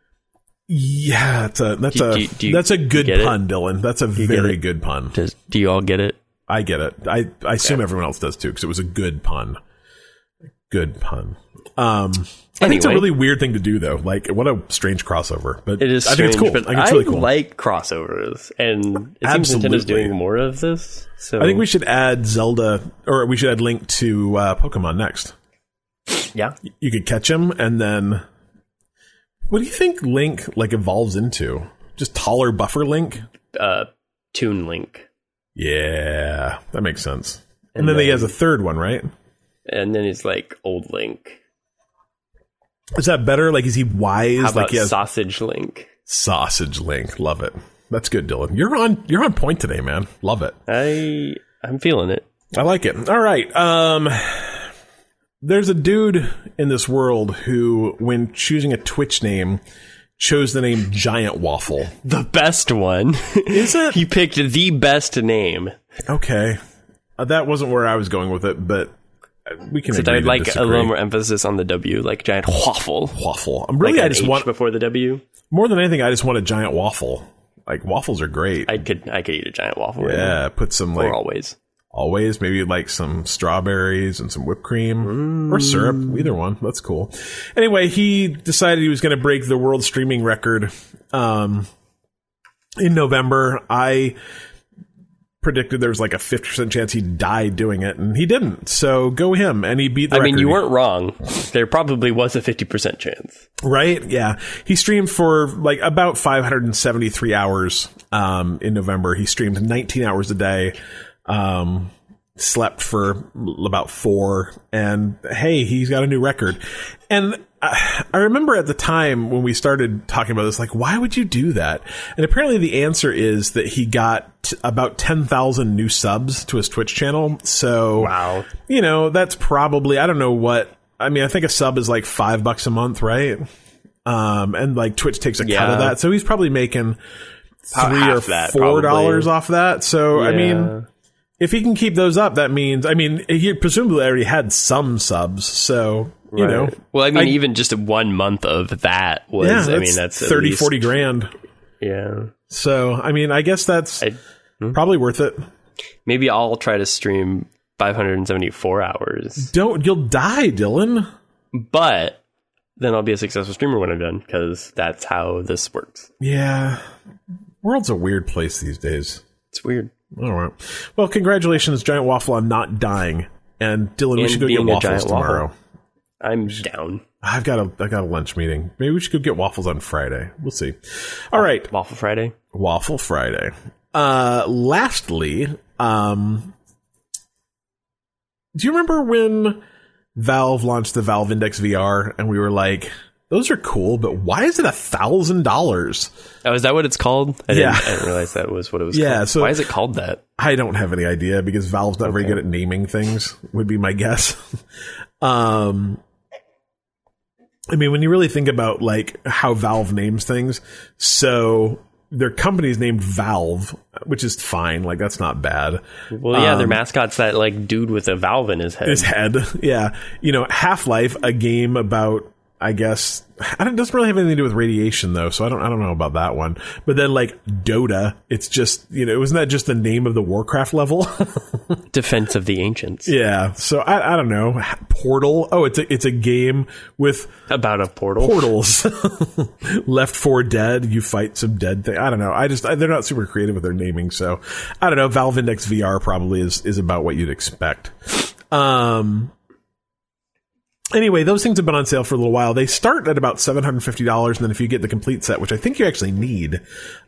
Yeah, that's a that's do, a do, do that's a good pun, it? Dylan. That's a very good pun. Does, do you all get it? I get it. I I assume okay. everyone else does too because it was a good pun. Good pun. Um, I think it's a really weird thing to do, though. Like, what a strange crossover. But it is. I think it's cool. But I, think it's really cool. like crossovers, and it seems Nintendo's doing more of this. So I think we should add Zelda, or we should add Link to uh, Pokemon next. Yeah, you could catch him, and then what do you think Link like evolves into? Just taller, buffer Link? Uh, Toon Link. Yeah, that makes sense. And, and then, then he has a third one, right? And then he's like Old Link. Is that better? Like, is he wise? How about like he has Sausage Link? Sausage Link, love it. That's good, Dylan. You're on. You're on point today, man. Love it. I I'm feeling it. I like it. All right. Um, there's a dude in this world who, when choosing a Twitch name, chose the name Giant Waffle. The best one. Is it? he picked the best name. Okay. Uh, that wasn't where I was going with it, but we can. So I'd like disagree. a little more emphasis on the W, like giant waffle. Waffle. I'm really. Like I just H want before the W. More than anything, I just want a giant waffle. Like waffles are great. I could. I could eat a giant waffle. Yeah. Right put some like always. Always, maybe like some strawberries and some whipped cream mm. or syrup, either one. That's cool. Anyway, he decided he was going to break the world streaming record um, in November. I predicted there was like a 50% chance he died doing it and he didn't so go him and he beat the i record. mean you weren't wrong there probably was a 50% chance right yeah he streamed for like about 573 hours um, in november he streamed 19 hours a day um, slept for about four and hey he's got a new record. And I, I remember at the time when we started talking about this like why would you do that? And apparently the answer is that he got t- about 10,000 new subs to his Twitch channel. So wow. you know that's probably I don't know what I mean I think a sub is like 5 bucks a month right? Um and like Twitch takes a yeah. cut of that. So he's probably making 3 or 4 dollars off that. So yeah. I mean if he can keep those up, that means I mean he presumably already had some subs, so you right. know. Well, I mean, I, even just one month of that was. Yeah, I mean, that's 30, least, 40 grand. Yeah. So I mean, I guess that's I, hmm? probably worth it. Maybe I'll try to stream 574 hours. Don't you'll die, Dylan. But then I'll be a successful streamer when I'm done because that's how this works. Yeah, world's a weird place these days. It's weird. All right. Well, congratulations, Giant Waffle, on not dying. And Dylan, and we should go get waffles tomorrow. Waffle. I'm down. I've got a I got a lunch meeting. Maybe we should go get waffles on Friday. We'll see. All right, Waffle Friday. Waffle Friday. Uh, lastly, um, do you remember when Valve launched the Valve Index VR and we were like, those are cool, but why is it a thousand dollars? Oh, is that what it's called? I yeah. didn't, I didn't realize that was what it was. Yeah. Called. So why is it called that? I don't have any idea because Valve's not okay. very good at naming things. Would be my guess. um, I mean, when you really think about like how Valve names things, so their company's named Valve, which is fine. Like that's not bad. Well, yeah, um, their mascot's that like dude with a valve in his head. His head, yeah. You know, Half Life, a game about I guess it doesn't really have anything to do with radiation though, so I don't I don't know about that one. But then like Dota, it's just you know, wasn't that just the name of the Warcraft level? Defense of the Ancients. Yeah. So I I don't know. Portal. Oh, it's a it's a game with about a portal. Portals. Left 4 Dead. You fight some dead thing. I don't know. I just I, they're not super creative with their naming, so I don't know. Valve Index VR probably is is about what you'd expect. Um anyway, those things have been on sale for a little while. They start at about seven hundred fifty dollars, and then if you get the complete set, which I think you actually need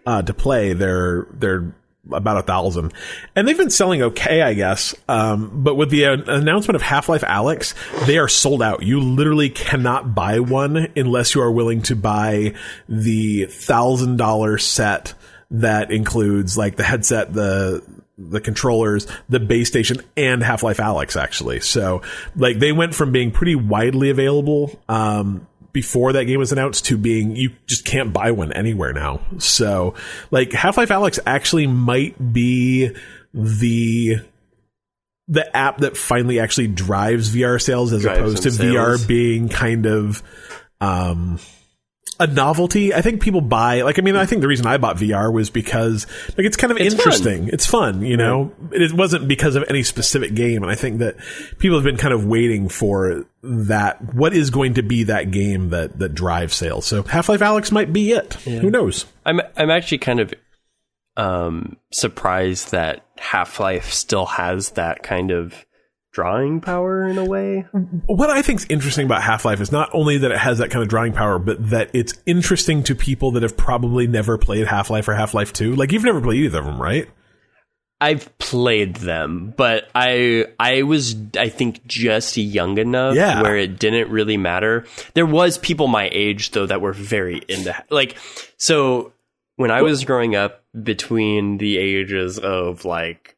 uh, to play, they're they're about a thousand, and they've been selling okay, I guess. Um, but with the uh, announcement of Half Life Alyx, they are sold out. You literally cannot buy one unless you are willing to buy the thousand dollar set that includes like the headset, the the controllers, the base station, and Half Life Alyx actually. So like they went from being pretty widely available um, before that game was announced to being you just can't buy one anywhere now. So like Half Life Alyx actually might be the the app that finally actually drives VR sales as drives opposed to sales. VR being kind of um a novelty. I think people buy like I mean I think the reason I bought VR was because like it's kind of it's interesting. Fun. It's fun, you know. Right. It wasn't because of any specific game, and I think that people have been kind of waiting for that. What is going to be that game that that drives sales? So Half Life Alyx might be it. Yeah. Who knows? I'm I'm actually kind of um surprised that Half Life still has that kind of drawing power in a way. What I think is interesting about Half Life is not only that it has that kind of drawing power, but that it's interesting to people that have probably never played Half Life or Half Life 2. Like, you've never played either of them, right? I've played them, but I I was I think just young enough yeah. where it didn't really matter. There was people my age though that were very into like so when I was growing up between the ages of like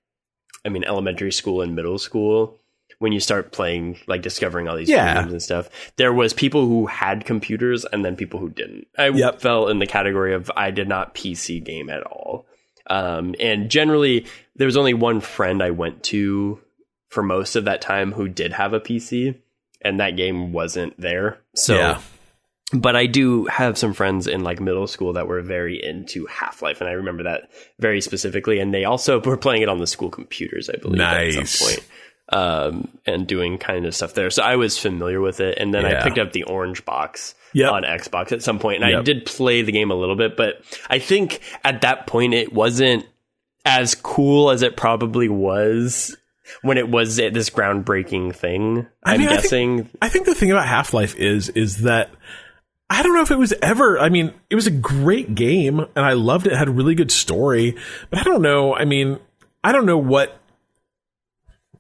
I mean elementary school and middle school, when you start playing, like discovering all these yeah. games and stuff, there was people who had computers and then people who didn't. I yep. fell in the category of I did not PC game at all. Um, and generally, there was only one friend I went to for most of that time who did have a PC, and that game wasn't there. So, yeah. but I do have some friends in like middle school that were very into Half Life, and I remember that very specifically. And they also were playing it on the school computers, I believe, nice. at some point um, and doing kind of stuff there. So I was familiar with it, and then yeah. I picked up the Orange Box yep. on Xbox at some point, and yep. I did play the game a little bit. But I think at that point it wasn't as cool as it probably was when it was this groundbreaking thing. I am mean, guessing. I think, I think the thing about Half Life is is that. I don't know if it was ever. I mean, it was a great game, and I loved it. it had a really good story, but I don't know. I mean, I don't know what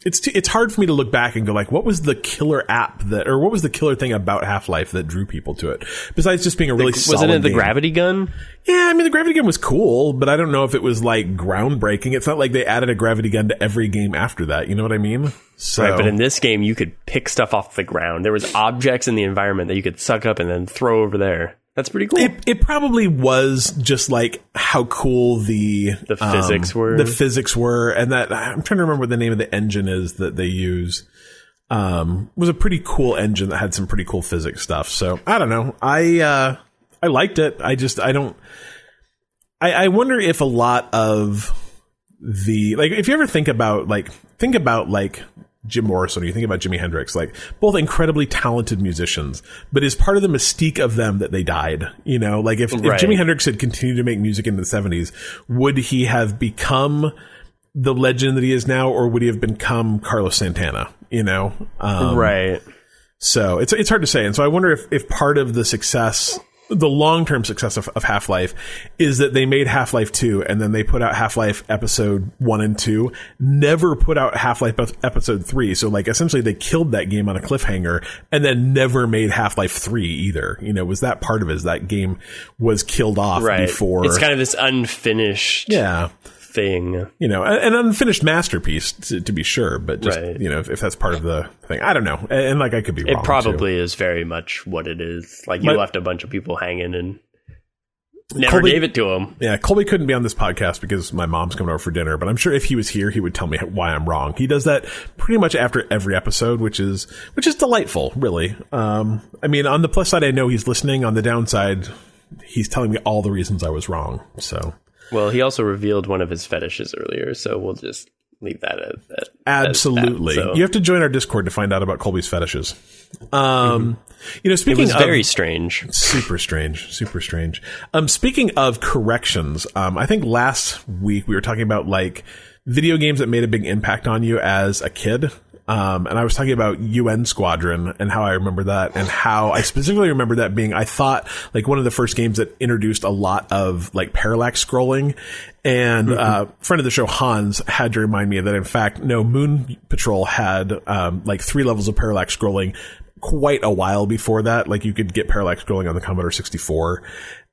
it's t- it's hard for me to look back and go like, what was the killer app that, or what was the killer thing about Half Life that drew people to it? Besides just being a really the, was it the game. gravity gun? Yeah, I mean the gravity gun was cool, but I don't know if it was like groundbreaking. It's not like they added a gravity gun to every game after that. You know what I mean? So, right, but in this game, you could pick stuff off the ground. There was objects in the environment that you could suck up and then throw over there. That's pretty cool. It, it probably was just like how cool the the physics um, were. The physics were, and that I'm trying to remember what the name of the engine is that they use. Um, was a pretty cool engine that had some pretty cool physics stuff. So I don't know. I uh, I liked it. I just I don't. I, I wonder if a lot of the like if you ever think about like think about like Jim Morrison, or you think about Jimi Hendrix, like both incredibly talented musicians, but is part of the mystique of them that they died. You know, like if, right. if Jimi Hendrix had continued to make music in the 70s, would he have become the legend that he is now, or would he have become Carlos Santana? You know, um, right. So it's it's hard to say, and so I wonder if if part of the success the long term success of, of Half Life is that they made Half Life 2 and then they put out Half Life episode 1 and 2, never put out Half Life episode 3. So, like, essentially they killed that game on a cliffhanger and then never made Half Life 3 either. You know, was that part of it? Is that game was killed off right. before. It's kind of this unfinished. Yeah thing. You know, an unfinished masterpiece to, to be sure, but just right. you know, if, if, that's part of the thing, I don't know. And, and like I could be wrong. It probably too. is very much what it is. Like you but, left a bunch of people hanging and never Colby, gave it to him. Yeah, Colby couldn't be on this podcast because my mom's coming over for dinner, but I'm sure if he was here, he would tell me why I'm wrong. He does that pretty much after every episode, which is which is delightful, really. Um, I mean, on the plus side, I know he's listening. On the downside, he's telling me all the reasons I was wrong. So well, he also revealed one of his fetishes earlier, so we'll just leave that at, at absolutely. That, so. You have to join our Discord to find out about Colby's fetishes. Um, mm-hmm. you know, speaking was very strange, super strange, super strange. Um, speaking of corrections, um, I think last week we were talking about like video games that made a big impact on you as a kid. Um, and I was talking about UN Squadron and how I remember that and how I specifically remember that being, I thought like one of the first games that introduced a lot of like parallax scrolling. And, mm-hmm. uh, friend of the show, Hans, had to remind me that in fact, no, Moon Patrol had, um, like three levels of parallax scrolling quite a while before that. Like you could get parallax scrolling on the Commodore 64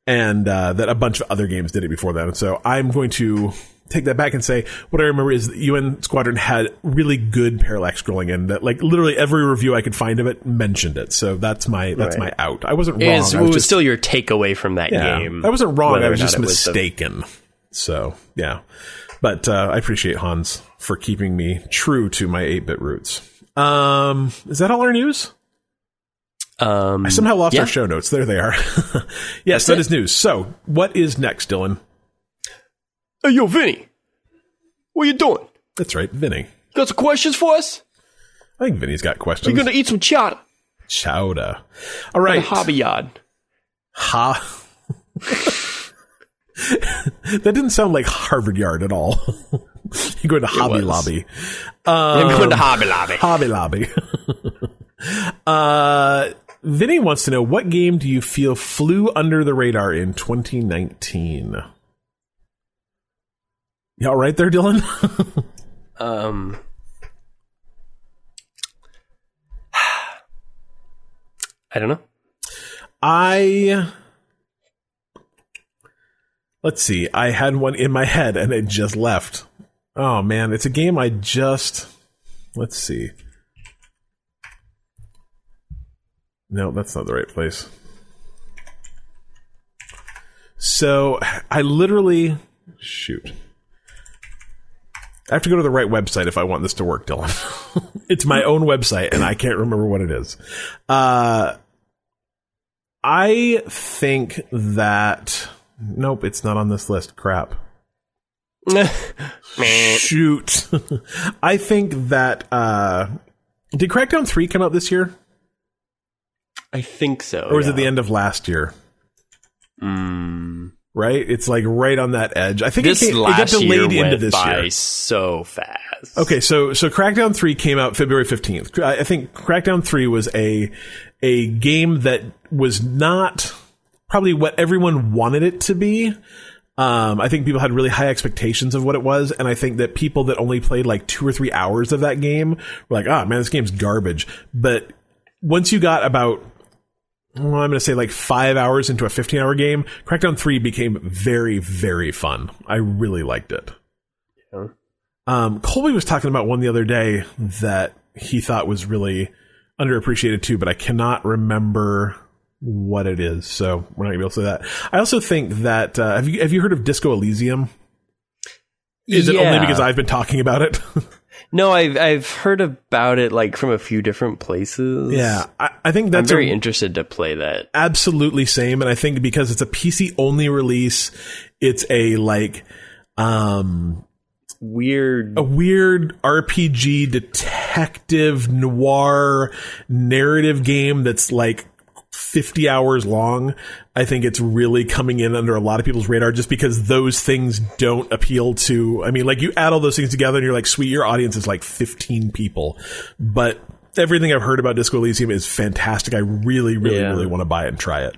and, uh, that a bunch of other games did it before that. So I'm going to take that back and say what I remember is UN Squadron had really good parallax scrolling and that like literally every review I could find of it mentioned it. So that's my that's right. my out. I wasn't wrong. It was, was, was just, still your takeaway from that yeah, game. I wasn't wrong. I was just mistaken. Was the... So yeah, but uh, I appreciate Hans for keeping me true to my eight bit roots. Um, is that all our news? Um, I somehow lost yeah. our show notes. There they are. yes, That's that it. is news. So, what is next, Dylan? Hey, yo, Vinny. What you doing? That's right, Vinny. Got some questions for us? I think Vinny's got questions. You're going to eat some chowder. Chowder. All right. hobby yard. Ha. that didn't sound like Harvard Yard at all. You're going to Hobby Lobby. Um, I'm going to Hobby Lobby. Hobby Lobby. uh, Vinny wants to know what game do you feel flew under the radar in 2019? You all right there, Dylan? um. I don't know. I let's see. I had one in my head and it just left. Oh man, it's a game I just let's see. No, that's not the right place. So I literally shoot. I have to go to the right website if I want this to work, Dylan. it's my own website, and I can't remember what it is. Uh, I think that nope, it's not on this list. Crap. Shoot. I think that uh, did Crackdown three come out this year? I think so. Or was yeah. it the end of last year? Hmm right? It's like right on that edge. I think this it, came, it got delayed into this year. so fast. Okay, so so Crackdown three came out February fifteenth. I think Crackdown three was a a game that was not probably what everyone wanted it to be. Um, I think people had really high expectations of what it was, and I think that people that only played like two or three hours of that game were like, "Ah, oh, man, this game's garbage." But once you got about I'm going to say like five hours into a 15 hour game, Crackdown 3 became very, very fun. I really liked it. Yeah. Um, Colby was talking about one the other day that he thought was really underappreciated too, but I cannot remember what it is. So we're not going to be able to say that. I also think that, uh, have you, have you heard of Disco Elysium? Is yeah. it only because I've been talking about it? No, I've I've heard about it like from a few different places. Yeah, I, I think that's I'm very a, interested to play that. Absolutely same, and I think because it's a PC only release, it's a like um weird a weird RPG detective noir narrative game that's like 50 hours long, I think it's really coming in under a lot of people's radar just because those things don't appeal to, I mean, like you add all those things together and you're like, sweet, your audience is like 15 people. But everything I've heard about Disco Elysium is fantastic. I really, really, yeah. really want to buy it and try it.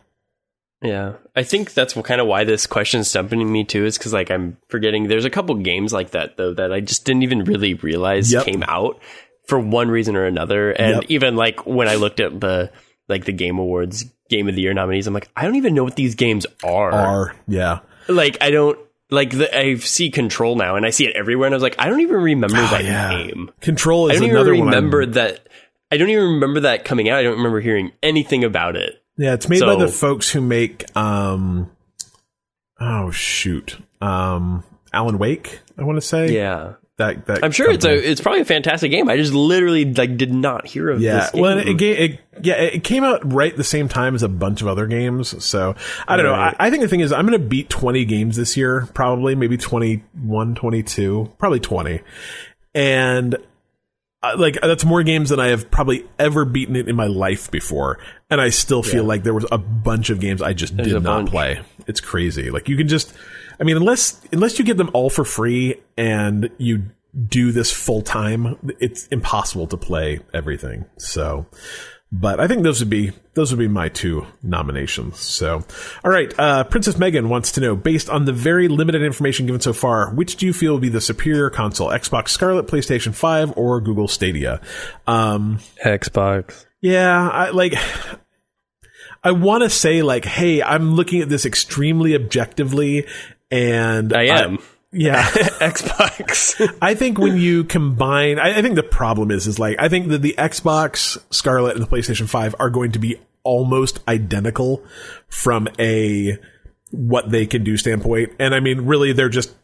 Yeah, I think that's kind of why this question's stumping me too. Is because like I'm forgetting. There's a couple games like that though that I just didn't even really realize Yep. came out for one reason or another. And Yep. even like when I looked at the like the Game Awards Game of the Year nominees, I'm like, I don't even know what these games are. Are yeah. Like I don't like the, I see Control now, and I see it everywhere, and I was like, I don't even remember that Oh, yeah. game. Control I don't even another one. remember that. I don't even remember that coming out. I don't remember hearing anything about it. Yeah, it's made by the folks who make um oh shoot. Um Alan Wake, I want to say. Yeah. That that I'm sure it's a it's probably a fantastic game. I just literally like did not hear of Yeah, this game. well, it, ga- it, yeah, it came out right the same time as a bunch of other games. So I don't know. I, I think the thing is, I'm going to beat 20 games this year, probably maybe 21, 22, probably 20, and like that's more games than I have probably ever beaten it in my life before. And I still feel like there was a bunch of games I just a did not bunch. play. It's crazy. Like you can just, I mean, unless unless you get them all for free and you do this full time, it's impossible to play everything. So, but I think those would be those would be my two nominations. So, all right, uh, Princess Megan wants to know, based on the very limited information given so far, which do you feel will be the superior console, Xbox Scarlett, PlayStation Five, or Google Stadia? Um, Xbox. yeah, I like. I want to say like, hey, I'm looking at this extremely objectively, and I am. Yeah, Xbox. I think when you combine, I, I think the problem is, is like, I think that the Xbox Scarlett and the PlayStation 5 are going to be almost identical from a what they can do standpoint. And I mean, really, they're just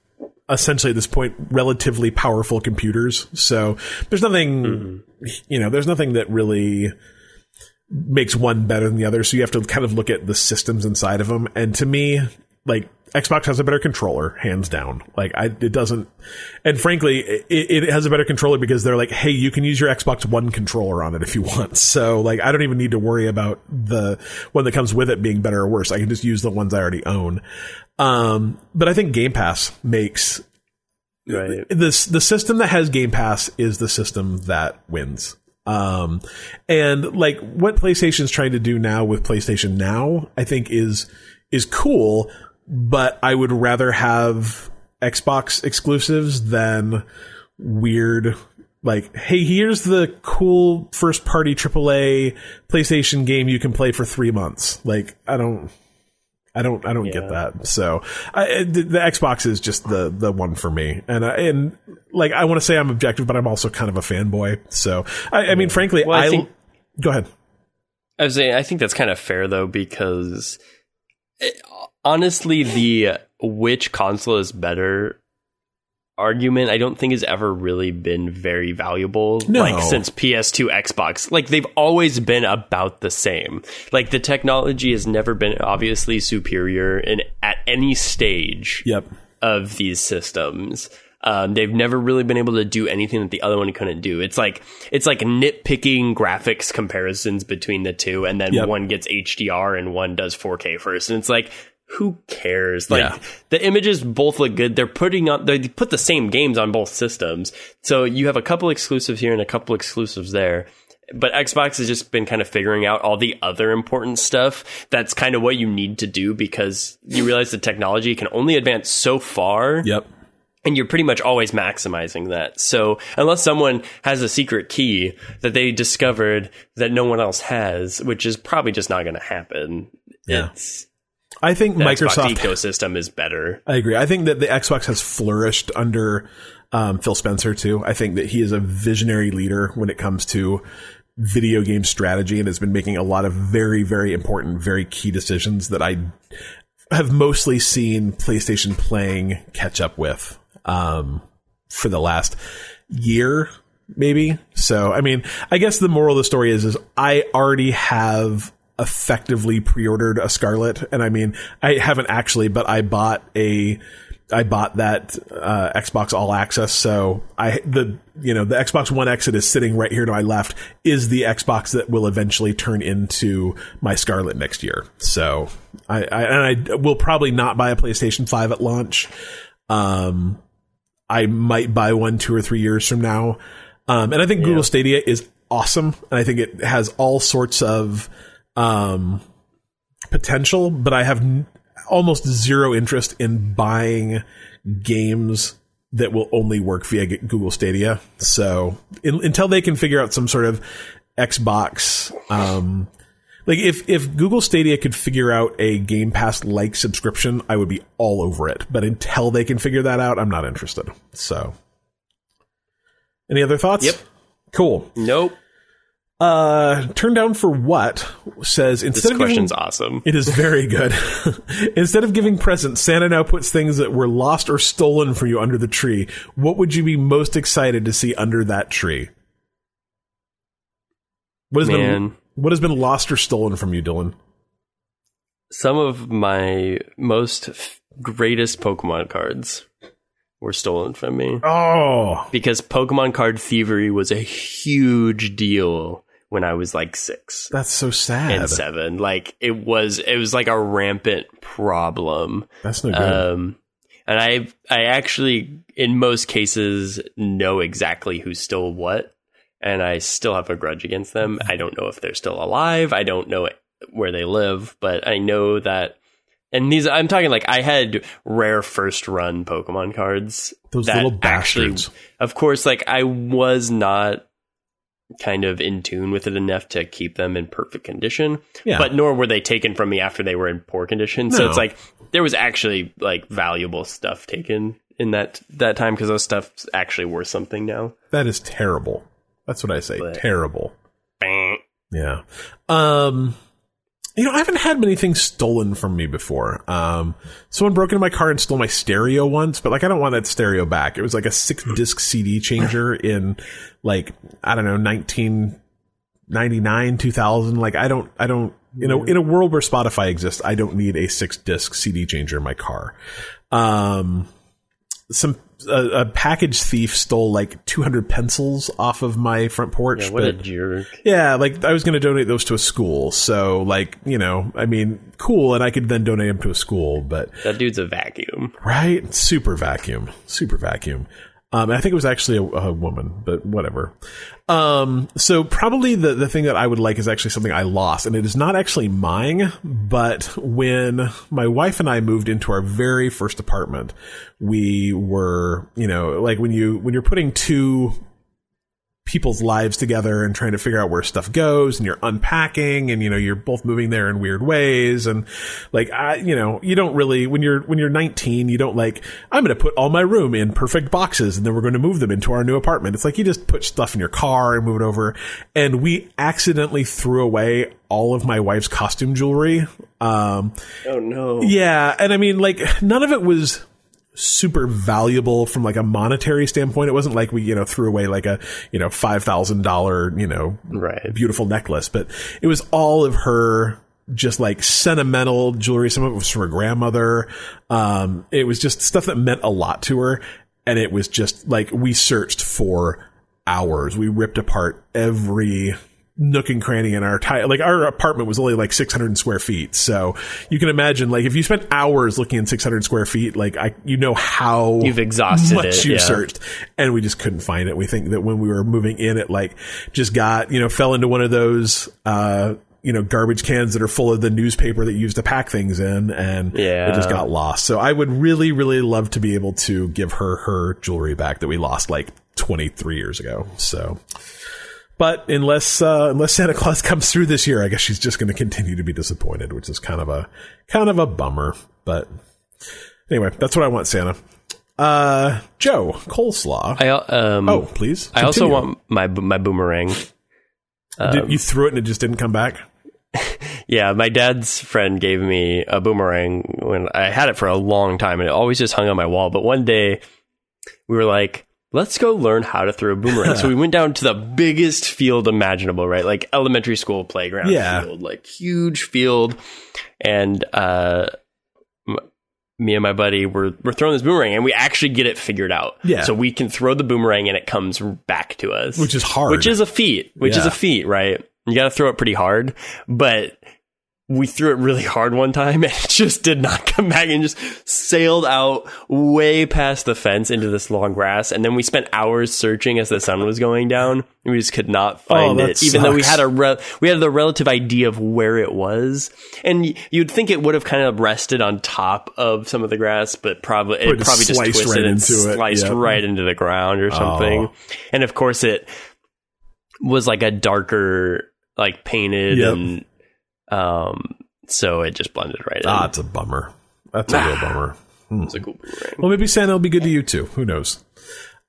essentially at this point relatively powerful computers. So there's nothing, mm-hmm. you know, there's nothing that really makes one better than the other. So you have to kind of look at the systems inside of them. And to me, like Xbox has a better controller, hands down. Like I, it doesn't, and frankly, it, it has a better controller because they're like, hey, you can use your Xbox One controller on it if you want. So like, I don't even need to worry about the one that comes with it being better or worse. I can just use the ones I already own. Um, but I think Game Pass makes right. this the system that has Game Pass is the system that wins. Um, and like what PlayStation's trying to do now with PlayStation Now, I think is is cool, but I would rather have Xbox exclusives than weird like hey here's the cool first party AAA PlayStation game you can play for 3 months. Like I don't I don't I don't get that. So I, the, the Xbox is just the the one for me, and I, and like I want to say I'm objective, but I'm also kind of a fanboy. So I, I mean, frankly, Well, I I, think- go ahead. I was saying, I think that's kind of fair though, because it, honestly, the which console is better argument, I don't think has ever really been very valuable. No. Like since PS2, Xbox, like they've always been about the same. Like the technology has never been obviously superior in at any stage Yep. of these systems. Um, they've never really been able to do anything that the other one couldn't do. It's like it's like nitpicking graphics comparisons between the two, and then Yep. one gets HDR and one does 4K first, and it's like who cares? Like Yeah. the images both look good. They're putting on they put the same games on both systems, so you have a couple exclusives here and a couple exclusives there. But Xbox has just been kind of figuring out all the other important stuff. That's kind of what you need to do because you realize the technology can only advance so far Yep. and you're pretty much always maximizing that. So unless someone has a secret key that they discovered that no one else has, which is probably just not going to happen, Yeah. it's I think the Microsoft. Xbox ecosystem is better. I agree. I think that the Xbox has flourished under um, Phil Spencer too. I think that he is a visionary leader when it comes to video game strategy and has been making a lot of very, very important, very key decisions that I have mostly seen PlayStation playing catch up with um, for the last year, maybe. So, I mean, I guess the moral of the story is, is I already have effectively pre-ordered a Scarlett, and I mean, I haven't actually, but I bought a. I bought that uh, Xbox All Access, so I the you know the Xbox One X that is sitting right here to my left is the Xbox that will eventually turn into my Scarlett next year. So I, I and I will probably not buy a PlayStation Five at launch. Um, I might buy one two or three years from now. Um, and I think Google Stadia is awesome. And I think it has all sorts of, um, potential, but I have n- almost zero interest in buying games that will only work via G- Google Stadia. So in, until they can figure out some sort of Xbox, um, like if if Google Stadia could figure out a Game Pass like subscription, I would be all over it. But until they can figure that out, I'm not interested. So, any other thoughts? Yep. Cool. Nope. Uh, turn down for what says instead This of giving, question's awesome. it is very good. instead of giving presents, Santa now puts things that were lost or stolen from you under the tree. What would you be most excited to see under that tree? What has been what has been lost or stolen from you, Dylan? Some of my most f- greatest Pokemon cards were stolen from me Oh, because Pokemon card thievery was a huge deal when I was like six that's so sad. and seven. Like it was, it was like a rampant problem. That's no good. Um, and I, I actually, in most cases, know exactly who stole what, and I still have a grudge against them. I don't know if they're still alive. I don't know where they live, but I know that. And these, I'm talking like I had rare first run Pokemon cards. Those little actually, bastards. of course, like I was not kind of in tune with it enough to keep them in perfect condition yeah, but nor were they taken from me after they were in poor condition. So it's like there was actually like valuable stuff taken in that that time because those stuff's actually worth something now. that is terrible. That's what I say. But- terrible. Bang. Yeah. Um you know, I haven't had many things stolen from me before. Um someone broke into my car and stole my stereo once, but like I don't want that stereo back. It was like a six disc CD changer in like I don't know, 1999, 2000. Like I don't I don't you know, in a world where Spotify exists, I don't need a six disc CD changer in my car. Um some a, a package thief stole like 200 pencils off of my front porch. Yeah, what a jerk. yeah, like I was going to donate those to a school. So, like, you know, I mean, cool, and I could then donate them to a school, but That dude's a vacuum. right, super vacuum, super vacuum. Um, I think it was actually a, a woman, but whatever. Um, so probably the, the thing that I would like is actually something I lost, and it is not actually mine, but when my wife and I moved into our very first apartment, we were, you know, like when you, when you're putting two people's lives together and trying to figure out where stuff goes and you're unpacking and you know you're both moving there in weird ways. And like I you know you don't really when you're when you're 19 you don't like I'm going to put all my room in perfect boxes and then we're going to move them into our new apartment. It's like you just put stuff in your car and move it over. And we accidentally threw away all of my wife's costume jewelry. Um Oh no. yeah, and I mean, like, none of it was super valuable from like a monetary standpoint. It wasn't like we, you know, threw away like a, you know, five thousand dollar, you know, Right. beautiful necklace, but it was all of her just like sentimental jewelry. Some of it was from her grandmother. Um, it was just stuff that meant a lot to her. And it was just like we searched for hours. We ripped apart every nook and cranny in our like our apartment was only like 600 square feet. So you can imagine like if you spent hours looking in 600 square feet like i you know how You've exhausted much it, you yeah. searched. And we just couldn't find it. We think that when we were moving in it like just got you know fell into one of those uh you know garbage cans that are full of the newspaper that you use to pack things in and Yeah. it just got lost. So i would really really love to be able to give her her jewelry back that we lost like 23 years ago. So but unless uh, unless Santa Claus comes through this year, I guess she's just going to continue to be disappointed, which is kind of a kind of a bummer. But anyway, that's what I want, Santa. Uh, Joe coleslaw. I um. oh, please. I also want my my boomerang. Did, you threw it and it just didn't come back. Yeah, my dad's friend gave me a boomerang when I had it for a long time, and it always just hung on my wall. But one day, we were like, "Let's go learn how to throw a boomerang." so we went down to the biggest field imaginable, right? Like elementary school playground Yeah. field, like huge field, and uh, m- me and my buddy were were throwing this boomerang, and we actually get it figured out. Yeah. so we can throw the boomerang, and it comes back to us, Which is hard. which is a feat, which is a feat, right? You got to throw it pretty hard, but we threw it really hard one time and it just did not come back and just sailed out way past the fence into this long grass. And then we spent hours searching as the sun was going down. And we just could not oh, find Oh, it, that even though we had a re- we had the relative idea of where it was. And you'd think it would have kind of rested on top of some of the grass, but probably it Probably probably just sliced twisted right and into it. sliced Yep. right into the ground or something. Oh. And of course, it was like a darker, like painted Yep. and um so it just blended right in. Ah, it's a bummer. That's a real Ah. bummer. It's a cool boomerang. Well, maybe Santa will be good to you too. Who knows?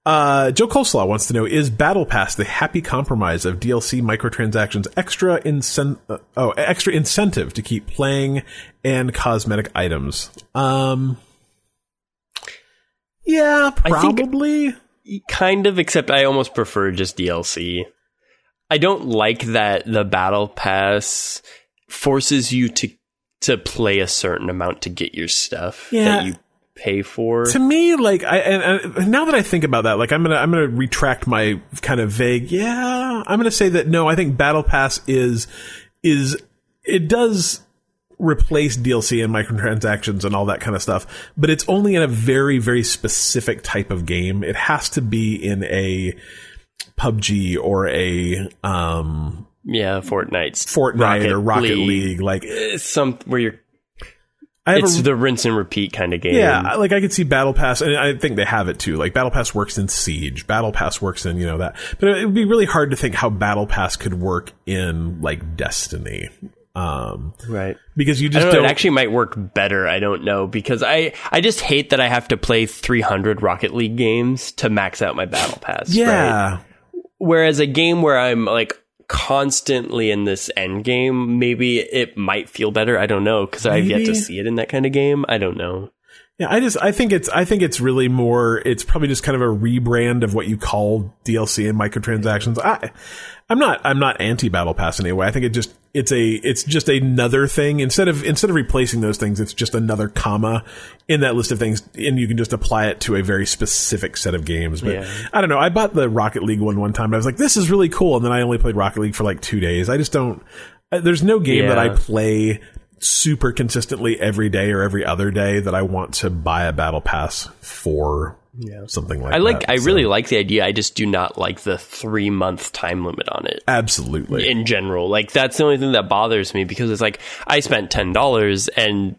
Uh, Joe Coleslaw wants to know: Is Battle Pass the happy compromise of DLC microtransactions extra incen- uh, oh extra incentive to keep playing and cosmetic items? Um, yeah, probably. Kind of, except I almost prefer just DLC. I don't like that the battle pass forces you to to play a certain amount to get your stuff Yeah. that you pay for. to me like I and, and now that I think about that like I'm going to I'm to retract my kind of vague yeah I'm going to say that no I think battle pass is is it does replace DLC and microtransactions and all that kind of stuff but it's only in a very very specific type of game it has to be in a PUBG or a um yeah, Fortnite's Fortnite or Rocket League, like It's some where you're. It's a, the rinse and repeat kind of game. Yeah, like I could see Battle Pass, and I think they have it too. Like Battle Pass works in Siege, Battle Pass works in you know that, but it would be really hard to think how Battle Pass could work in like Destiny, um, right. because you just don't don't. It actually might work better. I don't know because I I just hate that I have to play 300 Rocket League games to max out my battle pass. right? yeah, Whereas a game where I'm like constantly in this end game, maybe it might feel better. I don't know because I've yet to see it in that kind of game. I don't know. Yeah. I just I think it's I think it's really more. It's probably just kind of a rebrand of what you call DLC and microtransactions. I I'm not I'm not anti Battle Pass anyway. I think it just it's a it's just another thing instead of instead of replacing those things. It's just another comma in that list of things, and you can just apply it to a very specific set of games. But Yeah. I don't know. I bought the Rocket League one one time. And I was like, this is really cool, and then I only played Rocket League for like two days. I just don't. There's no game that I play super consistently every day or every other day that I want to buy a battle pass for something like I like. that. I So, really like the idea. I just do not like the three month time limit on it. absolutely in general. Like that's the only thing that bothers me because it's like I spent ten dollars and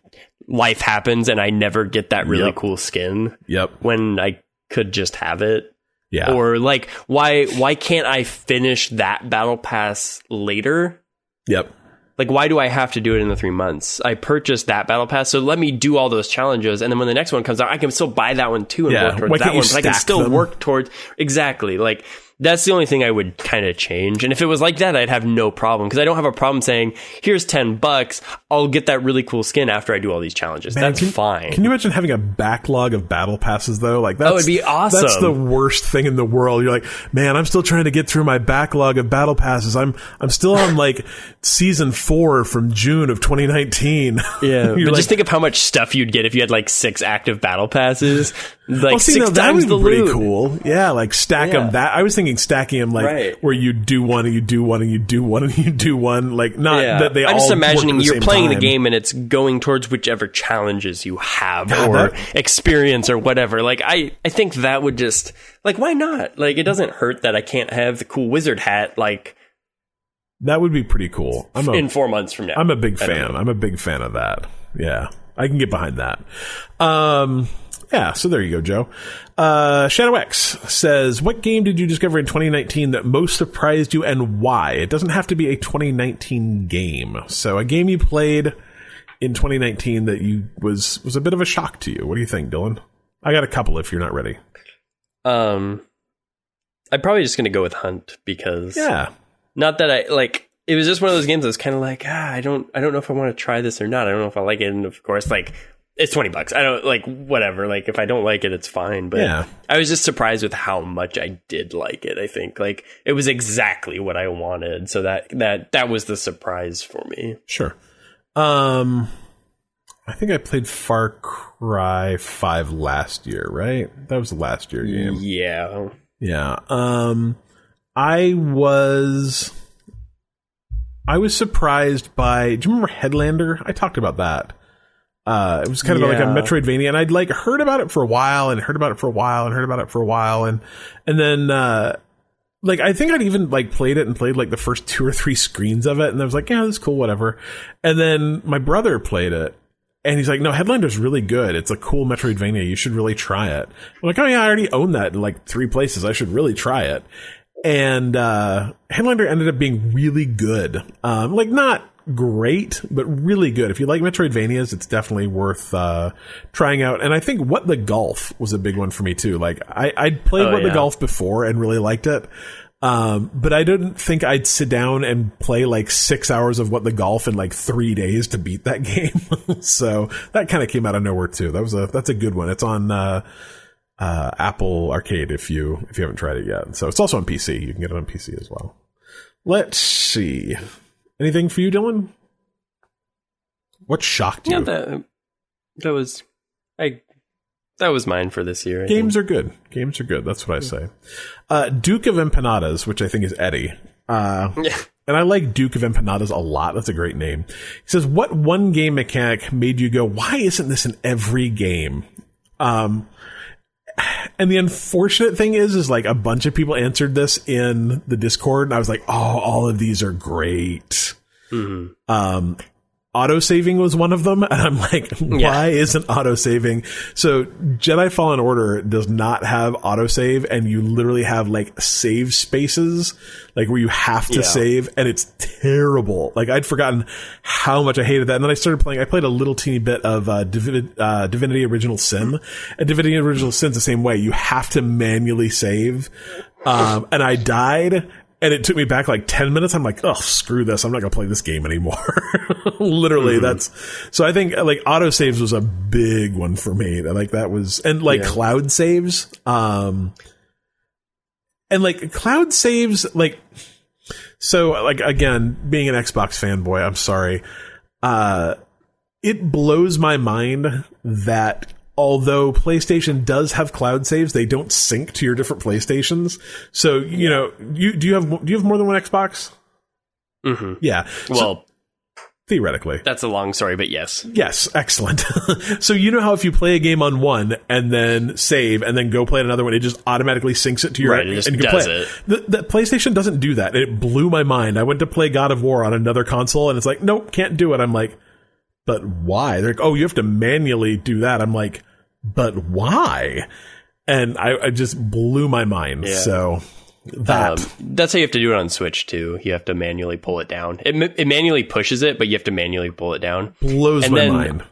life happens and I never get that really Yep. cool skin yep when I could just have it. yeah Or like why why can't I finish that battle pass later? yep Like why do I have to do it in the three months? I purchased that battle pass, so let me do all those challenges, and then when the next one comes out, I can still buy that one too and Yeah. work towards Why that one. But I can still them? work towards exactly like that's the only thing I would kind of change. And if it was like that, I'd have no problem because I don't have a problem saying, "Here's ten bucks, I'll get that really cool skin after I do all these challenges." Man, that's can- fine. Can you imagine having a backlog of battle passes though? Like that's Oh, it'd be awesome. That's the worst thing in the world. You're like, man, I'm still trying to get through my backlog of battle passes. I'm I'm still on like season four from June of 2019. yeah, but like, just think of how much stuff you'd get if you had like six active battle passes, like well, see, six that times would the pretty loot. cool. Yeah, like stack Yeah. them. That I was thinking stacking them like Right. where you do one and you do one and you do one and you do one. Like not Yeah. that they I'm just imagining you're playing the game and it's going towards whichever challenges you have or that- experience or whatever. Like I, I think that would just like why not? Like it doesn't hurt that I can't have the cool wizard hat like That would be pretty cool. I'm a, in four months from now. I'm a big fan. I'm a big fan of that. Yeah, I can get behind that. Um, yeah. So there you go, Joe. Uh, Shadow X says, "What game did you discover in 2019 that most surprised you, and why? It doesn't have to be a 2019 game. So a game you played in 2019 that you was was a bit of a shock to you. What do you think, Dylan? I got a couple if you're not ready. Um, I'm probably just gonna go with Hunt because Yeah. not that I like. It was just one of those games that was kind of like ah, I don't, I don't know if I want to try this or not. I don't know if I like it, and of course, like it's twenty bucks. I don't like whatever. Like if I don't like it, it's fine. But Yeah. I was just surprised with how much I did like it. I think like it was exactly what I wanted. So that that that was the surprise for me. Sure. Um, I think I played Far Cry Five last year. Right? That was the last year game. Yeah, Yeah. Um, I was. I was surprised by. Do you remember Headlander? I talked about that. Uh, it was kind of like a Metroidvania, and I'd like heard about it for a while, and heard about it for a while, and heard about it for a while, and and then uh, like I think I'd even like played it and played like the first two or three screens of it, and I was like, yeah, this is cool, whatever. And then my brother played it, and he's like, no, Headlander's really good. It's a cool Metroidvania. You should really try it. I'm like, oh yeah, I already own that in like three places. I should really try it. And uh, Headlander ended up being really good. Um, like not great, but really good. If you like Metroidvanias, it's definitely worth uh, trying out. And I think What the Golf was a big one for me too. Like I, I'd played Oh, What the. Golf before and really liked it. Um, but I didn't think I'd sit down and play like six hours of What the Golf in like three days to beat that game. so that kind of came out of nowhere too. That was a that's a good one. It's on uh, uh, Apple Arcade if you if you haven't tried it yet. So it's also on PC. You can get it on PC as well. Let's see. Anything for you, Dylan? What shocked you? Yeah, that that was I that was mine for this year. I Games are good. Games are good. That's what I say. Uh, Duke of Empanadas, which I think is Eddie. Uh. Yeah. and I like Duke of Empanadas a lot. That's a great name. He says, "What one game mechanic made you go? Why isn't this in every game?" Um, and the unfortunate thing is, is like a bunch of people answered this in the Discord, and I was like, "Oh, all of these are great." Mhm. Um, auto saving was one of them, and I'm like, why isn't auto saving? So Jedi Fallen Order does not have auto save, and you literally have like save spaces, like where you have to Yeah. save, and it's terrible. Like I'd forgotten how much I hated that, and then I started playing. I played a little teeny bit of uh, Divinity, uh, Divinity Original Sin, and Divinity Original Sin's the same way. You have to manually save, um, and I died. And it took me back like 10 minutes. I'm like, oh, screw this. I'm not going to play this game anymore. Literally, that's so I think like auto saves was a big one for me. Like that was, and like Yeah. cloud saves. Um, and like cloud saves, like, so like again, being an Xbox fanboy, I'm sorry. Uh, it blows my mind that although PlayStation does have cloud saves, they don't sync to your different PlayStations. So you know, you do you have do you have more than one Xbox? Mhm. Yeah. So, Well, theoretically. that's a long story, but yes. Yes, excellent. so you know how if you play a game on one and then save and then go play another one, it just automatically syncs it to your Right, it just and you can does play it. The, the PlayStation doesn't do that. It blew my mind. I went to play God of War on another console and it's like, nope, can't do it. I'm like, but why? They're like, oh, you have to manually do that. I'm like, but why? And I, I just blew my mind. Yeah. So that Um, that's how you have to do it on Switch too. You have to manually pull it down. It, it manually pushes it, but you have to manually pull it down. blows and my mind.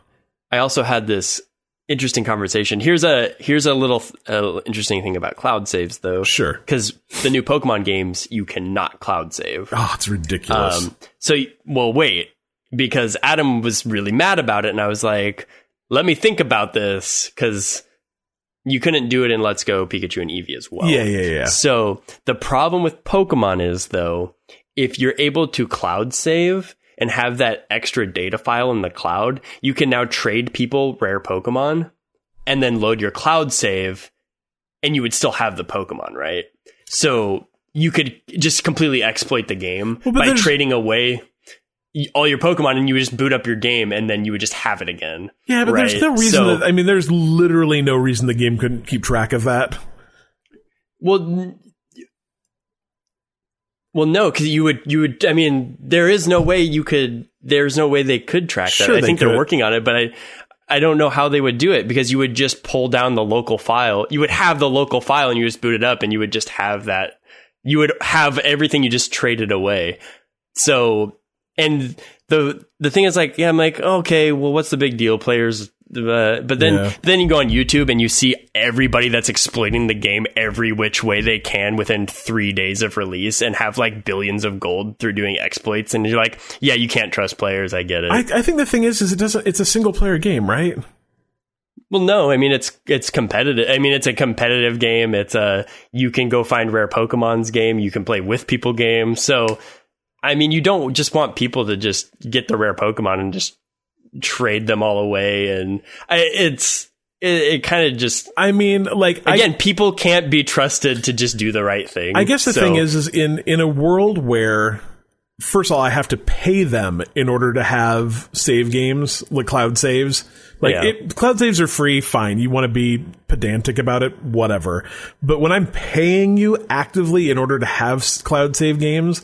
I also had this interesting conversation. Here's a here's a little uh, interesting thing about cloud saves though. Sure. Because the new Pokemon games you cannot cloud save. Oh, it's ridiculous. Um, so well, wait, because Adam was really mad about it, and I was like, let me think about this because you couldn't do it in Let's Go Pikachu and Eevee as well. yeah, yeah, yeah. So the problem with Pokemon is though, if you're able to cloud save and have that extra data file in the cloud, you can now trade people rare Pokemon and then load your cloud save and you would still have the Pokemon, right? So you could just completely exploit the game Well, by trading away all your Pokemon and you would just boot up your game and then you would just have it again. Yeah, but there's Right. no reason. So- that, I mean, there's literally no reason the game couldn't keep track of that. Well, well, no, because you would, you would. I mean, there is no way you could. There's no way they could track that. Sure I they think could. they're working on it, but I, I don't know how they would do it because you would just pull down the local file. You would have the local file and you just boot it up, and you would just have that. You would have everything you just traded away. So, and the the thing is, like, yeah, I'm like, okay, well, what's the big deal? Players. Uh, but then, Yeah. then you go on YouTube and you see everybody that's exploiting the game every which way they can within three days of release and have like billions of gold through doing exploits. And you're like, yeah, you can't trust players. I get it. I, I think the thing is, is it doesn't. It's a single player game, right? well, no, I mean it's it's competitive. I mean it's a competitive game. It's a you can go find rare Pokemon's game. You can play with people game. So, I mean, you don't just want people to just get the rare Pokemon and just trade them all away. And I, it's it, it kind of just I mean, like I- again, people can't be trusted to just do the right thing. I guess the So- thing is, is in in a world where first of all, I have to pay them in order to have save games, like cloud saves. Like Yeah. it, cloud saves are free, fine. You want to be pedantic about it, whatever. But when I'm paying you actively in order to have cloud save games,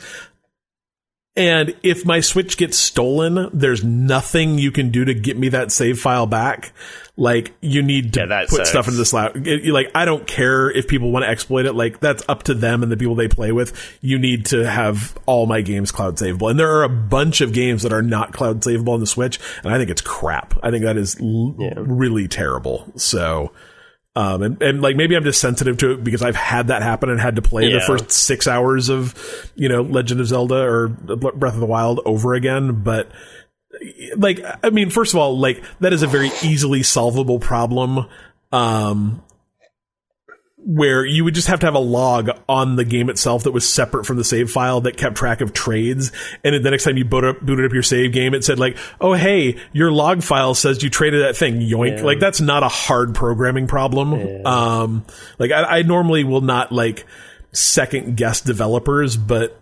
and if my Switch gets stolen, there's nothing you can do to get me that save file back. Like you need to Yeah, put sucks. stuff into the. It- Like I don't care if people want to exploit it. Like that's up to them and the people they play with. You need to have all my games cloud savable, and there are a bunch of games that are not cloud savable on the Switch, and I think it's crap. I think that is l- really terrible. So. Um, and, and like maybe I'm just sensitive to it because I've had that happen and had to play the first six hours of, you know, Legend of Zelda or Breath of the Wild over again. But like, I mean, first of all, like that is a very easily solvable problem. Um, where you would just have to have a log on the game itself that was separate from the save file that kept track of trades. And then the next time you boot up, booted up your save game, it said like, "Oh, hey, your log file says you traded that thing." Yoink! Like that's not a hard programming problem. Um, like I, I normally will not like second guess developers, but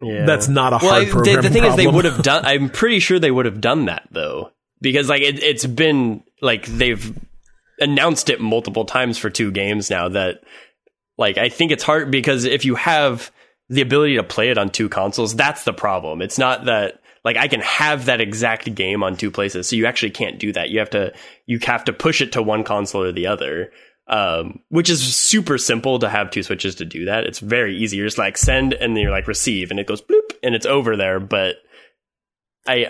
Yeah. that's not a well, hard I- the, the thing is, they would have done. I'm pretty sure they would have done that though, because like it, it's been like they've announced it multiple times for two games now. That like I think it's hard because if you have the ability to play it on two consoles, that's the problem. It's not that like I can have that exact game on two places, so you actually can't do that. You have to you have to push it to one console or the other. Um, which is super simple to have two switches to do that. It's very easy. You're just like send and then you're like receive and it goes bloop and it's over there. But I,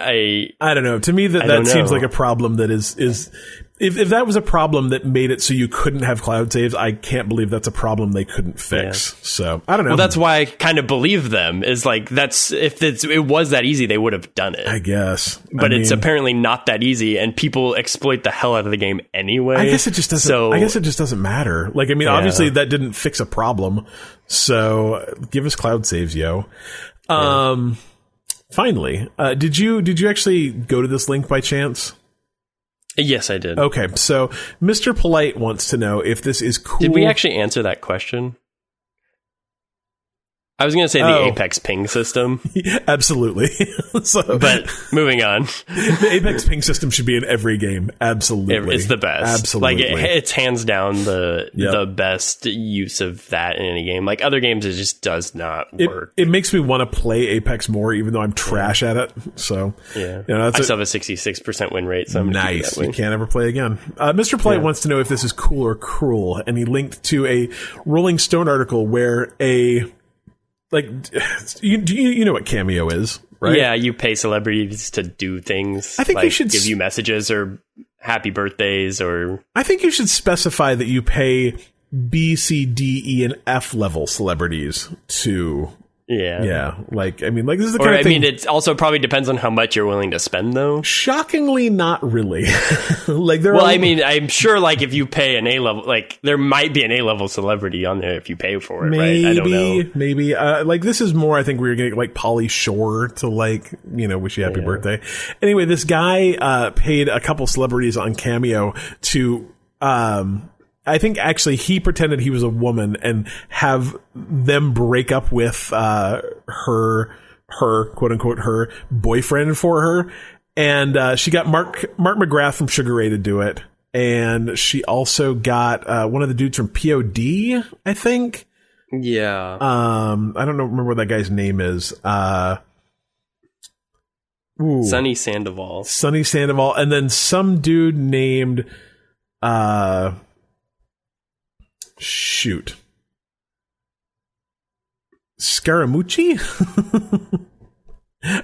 I, I don't know. To me, that that seems know. like a problem that is is if if that was a problem that made it so you couldn't have cloud saves, I can't believe that's a problem they couldn't fix. So I don't know. well, that's why I kind of believe them is like, that's, if it's, it was that easy, they would have done it. I guess, but I it's mean, apparently not that easy and people exploit the hell out of the game anyway. I guess it just doesn't. So, I guess it just doesn't matter. Like, I mean, Yeah. obviously that didn't fix a problem. So give us cloud saves, yo. Um, finally, uh, did you did you actually go to this link by chance? yes, I did. Okay, so Mr. Polite wants to know if this is cool. Did we actually answer that question? I was going to say the Oh. Apex ping system, Absolutely. so, but moving on. the Apex ping system should be in every game. Absolutely, It's the best. Absolutely. Like it, it's hands down the Yep. the best use of that in any game. Like other games, it just does not it, work. it makes me want to play Apex more, even though I'm trash at it. So, yeah, you know, I that's a- still have a sixty six percent win rate. So I'm gonna keep it nice. that. You can't ever play again. Uh, Mr. Polite wants to know if this is cool or cruel, and he linked to a Rolling Stone article where a like you do you, you know what Cameo is, right? Yeah, you pay celebrities to do things. I think like you should give you messages or happy birthdays or I think you should specify that you pay B, C, D, E, and F level celebrities to yeah. yeah, like I mean, like this is the Or kind of I thing. I mean, it also probably depends on how much you're willing to spend, though. shockingly, not really. like there. Well, I mean, I'm sure like if you pay an A level, like there might be an A level celebrity on there if you pay for it, maybe, right? I don't know. maybe. Uh, like this is more. I think we were getting like Pauly Shore to like you know wish you happy birthday. Anyway, this guy uh, paid a couple celebrities on Cameo to. Um, I think actually he pretended he was a woman and have them break up with uh, her her quote unquote her boyfriend for her, and uh, she got Mark Mark McGrath from Sugar Ray to do it, and she also got uh, one of the dudes from POD, I think. Yeah. Um, I don't know, remember what that guy's name is. Uh, ooh, Sonny Sandoval. Sonny Sandoval, and then some dude named, uh, shoot, Scaramucci.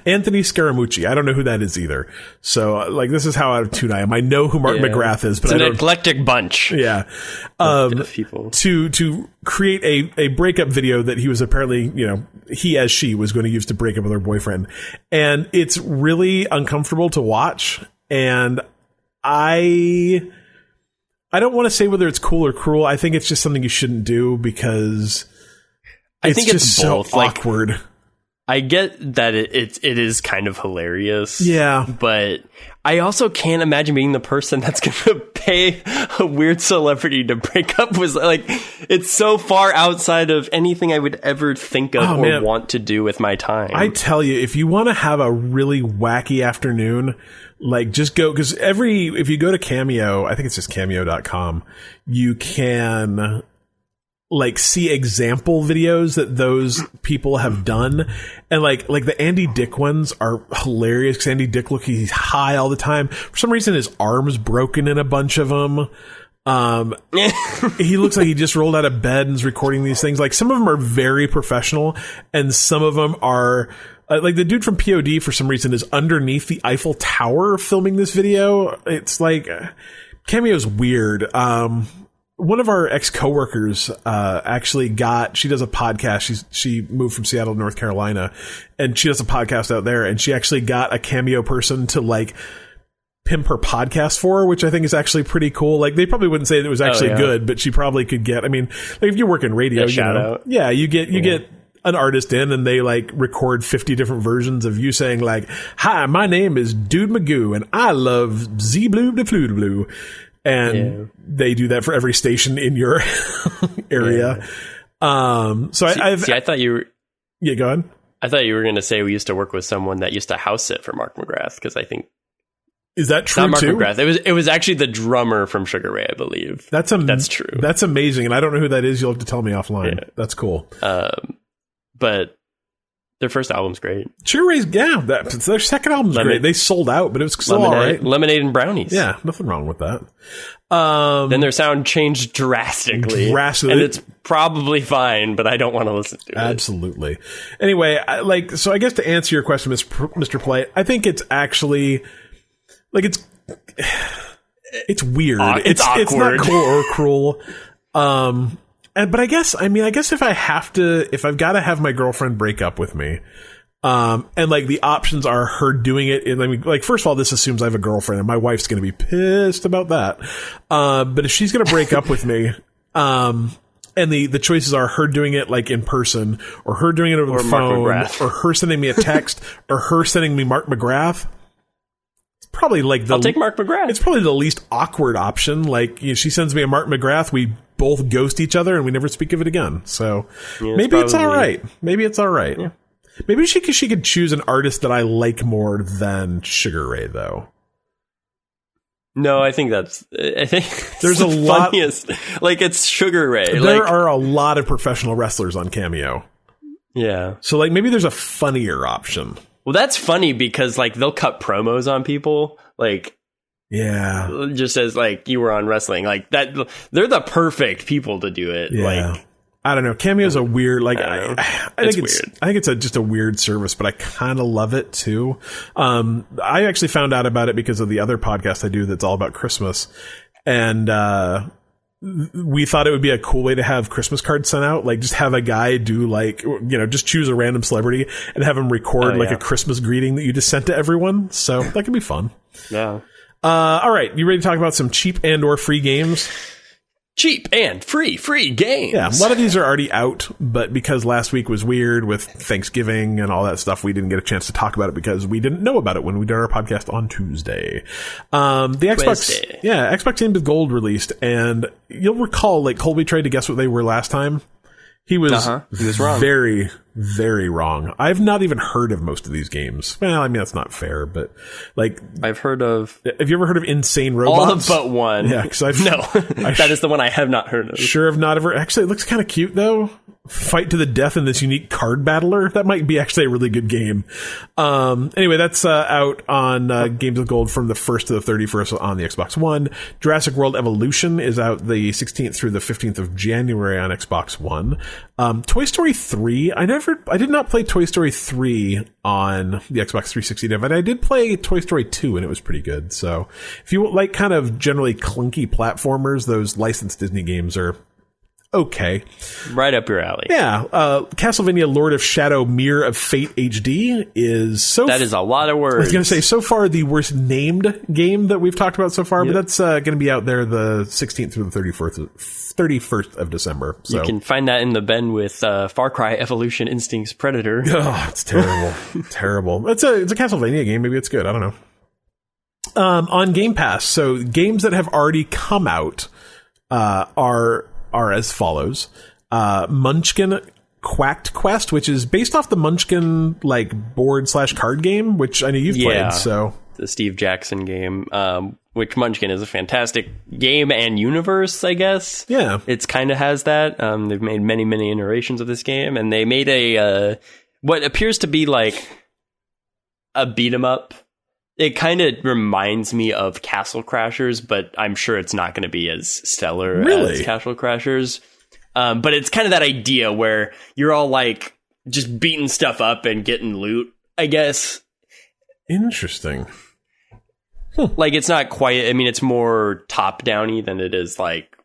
Anthony Scaramucci. I don't know who that is either. So, uh, like, this is how out of tune I am. I know who Mark Yeah. McGrath is, but It's an eclectic bunch Yeah. Um, people. to to create a a breakup video that he was apparently you know he as she was going to use to break up with her boyfriend and it's really uncomfortable to watch and i i don't want to say whether it's cool or cruel i think it's just something you shouldn't do because I think just it's so both. Like awkward I get that it, it it is kind of hilarious. Yeah. But I also can't imagine being the person that's going to pay a weird celebrity to break up with. Like, it's so far outside of anything I would ever think of Oh, or man. want to do with my time. I tell you, if you want to have a really wacky afternoon, like just go because every if you go to Cameo, I think it's just cameo.com, you can like see example videos that those people have done. And like like the Andy Dick ones are hilarious because Andy Dick look he's high all the time. For some reason his arms broken in a bunch of them um he looks like he just rolled out of bed and is recording these things. Like some of them are very professional and some of them are uh, like the dude from POD for some reason is underneath the Eiffel Tower filming this video. It's like uh, Cameo's weird. Um one of our ex coworkers uh, actually got. She does a podcast. She's she moved from Seattle to North Carolina, and she does a podcast out there. And she actually got a cameo person to like pimp her podcast for her, which I think is actually pretty cool. Like they probably wouldn't say that it was actually yeah. good, but she probably could get. I mean, like if you work in radio, you shout know, out. yeah, you get you get an artist in and they like record 50 different versions of you saying like hi my name is dude magoo and i love z blue de flu de blue and Yeah. they do that for every station in your area um so I, i've See, I thought you were. yeah go on I thought you were going to say we used to work with someone that used to house sit for Mark McGrath because I think is that true not Mark too McGrath. It was it was actually the drummer from Sugar Ray, I believe. that's am- That's true. that's amazing and i don't know who that is you'll have to tell me offline Yeah. that's cool Um, but their first album's great. Sugar Ray's yeah that their second album's Lemon- great they sold out but it was still Lemonade, right Lemonade and Brownies. yeah nothing wrong with that um Then their sound changed drastically. Drastically. And it's probably fine, but I don't want to listen to it. Absolutely. Anyway, I, like so, I guess to answer your question, Mr. Play, I think it's actually like it's it's weird. Aw- it's it's not cool or cruel. Um, but I guess I mean I guess if I have to, if I've got to have my girlfriend break up with me. Um, and like the options are her doing it in, I mean, like, first of all, this assumes I have a girlfriend and my wife's going to be pissed about that. Uh, but if she's going to break up with me, um, and the, the choices are her doing it like in person or her doing it over Or the Mark phone McGrath. or her sending me a text or her sending me Mark McGrath. It's probably like the, I'll take Mark McGrath. it's probably the least awkward option. Like, you know, she sends me a Mark McGrath. We both ghost each other and we never speak of it again. So Yeah, maybe it's all probably- right. Maybe it's all right. Maybe she could, she could choose an artist that I like more than Sugar Ray, though. no, I think that's. I think There's it's a the lot- funniest. Like it's Sugar Ray. There like, are a lot of professional wrestlers on Cameo. yeah. So, like, maybe there's a funnier option. Well, that's funny because like they'll cut promos on people. Like Yeah. just as like you were on wrestling. Like that. They're the perfect people to do it. Yeah. Like I don't know. Cameo's a weird, like, I, I. I, It's think it's, weird. I think it's a, just a weird service, but I kind of love it too. Um, I actually found out about it because of the other podcast I do that's all about Christmas. And, uh, we thought it would be a cool way to have Christmas cards sent out. Like, just have a guy do like, you know, just choose a random celebrity and have him record Oh, like yeah. a Christmas greeting that you just sent to everyone. So that could be fun. yeah. Uh, all right. You ready to talk about some cheap and or free games? Cheap and free, free games. Yeah, a lot of these are already out, but because last week was weird with Thanksgiving and all that stuff, we didn't get a chance to talk about it because we didn't know about it when we did our podcast on Tuesday. Um, the Xbox, Tuesday. yeah, Xbox Games with Gold released, and you'll recall, like Colby tried to guess what they were last time. He was, Uh-huh. He was wrong. very, very wrong. I've not even heard of most of these games. Well, I mean that's not fair, but like, I've heard of have you ever heard of Insane Robots? all but one. Yeah, 'cause I've- no, I that is the one I have not heard of. Sure have not ever. Actually, it looks kind of cute though. Fight to the death in this unique card battler. That might be actually a really good game. Um, anyway, that's uh, out on uh, Games of Gold from the 1st to the 31st on the Xbox One. Jurassic World Evolution is out the 16th through the 15th of January on Xbox One. Um, Toy Story 3, I never, I did not play Toy Story 3 on the Xbox 360, but I did play Toy Story 2 and it was pretty good. So if you like kind of generally clunky platformers, those licensed Disney games are okay. Right up your alley. Yeah, uh, Castlevania Lord of Shadow Mirror of Fate HD is so. That is a lot of words. I was going to say so far the worst named game that we've talked about so far, yep. but that's uh, going to be out there the 16th through the 31st. 31st of December. So. You can find that in the bin with uh, Far Cry Evolution Instincts Predator. Oh, it's terrible. terrible. It's a it's a Castlevania game. Maybe it's good. I don't know. Um, on Game Pass, so games that have already come out uh, are are as follows: uh, Munchkin Quacked Quest, which is based off the Munchkin like board slash card game, which I know you've yeah, played. So the Steve Jackson game, um, which Munchkin is a fantastic game and universe, I guess. Yeah, it's kind of has that. Um, they've made many many iterations of this game, and they made a uh, what appears to be like a beat 'em up it kind of reminds me of Castle Crashers, but I'm sure it's not going to be as stellar really? as Castle Crashers. Um, but it's kind of that idea where you're all like just beating stuff up and getting loot, I guess. Interesting. Like it's not quite. I mean, it's more top downy than it is like.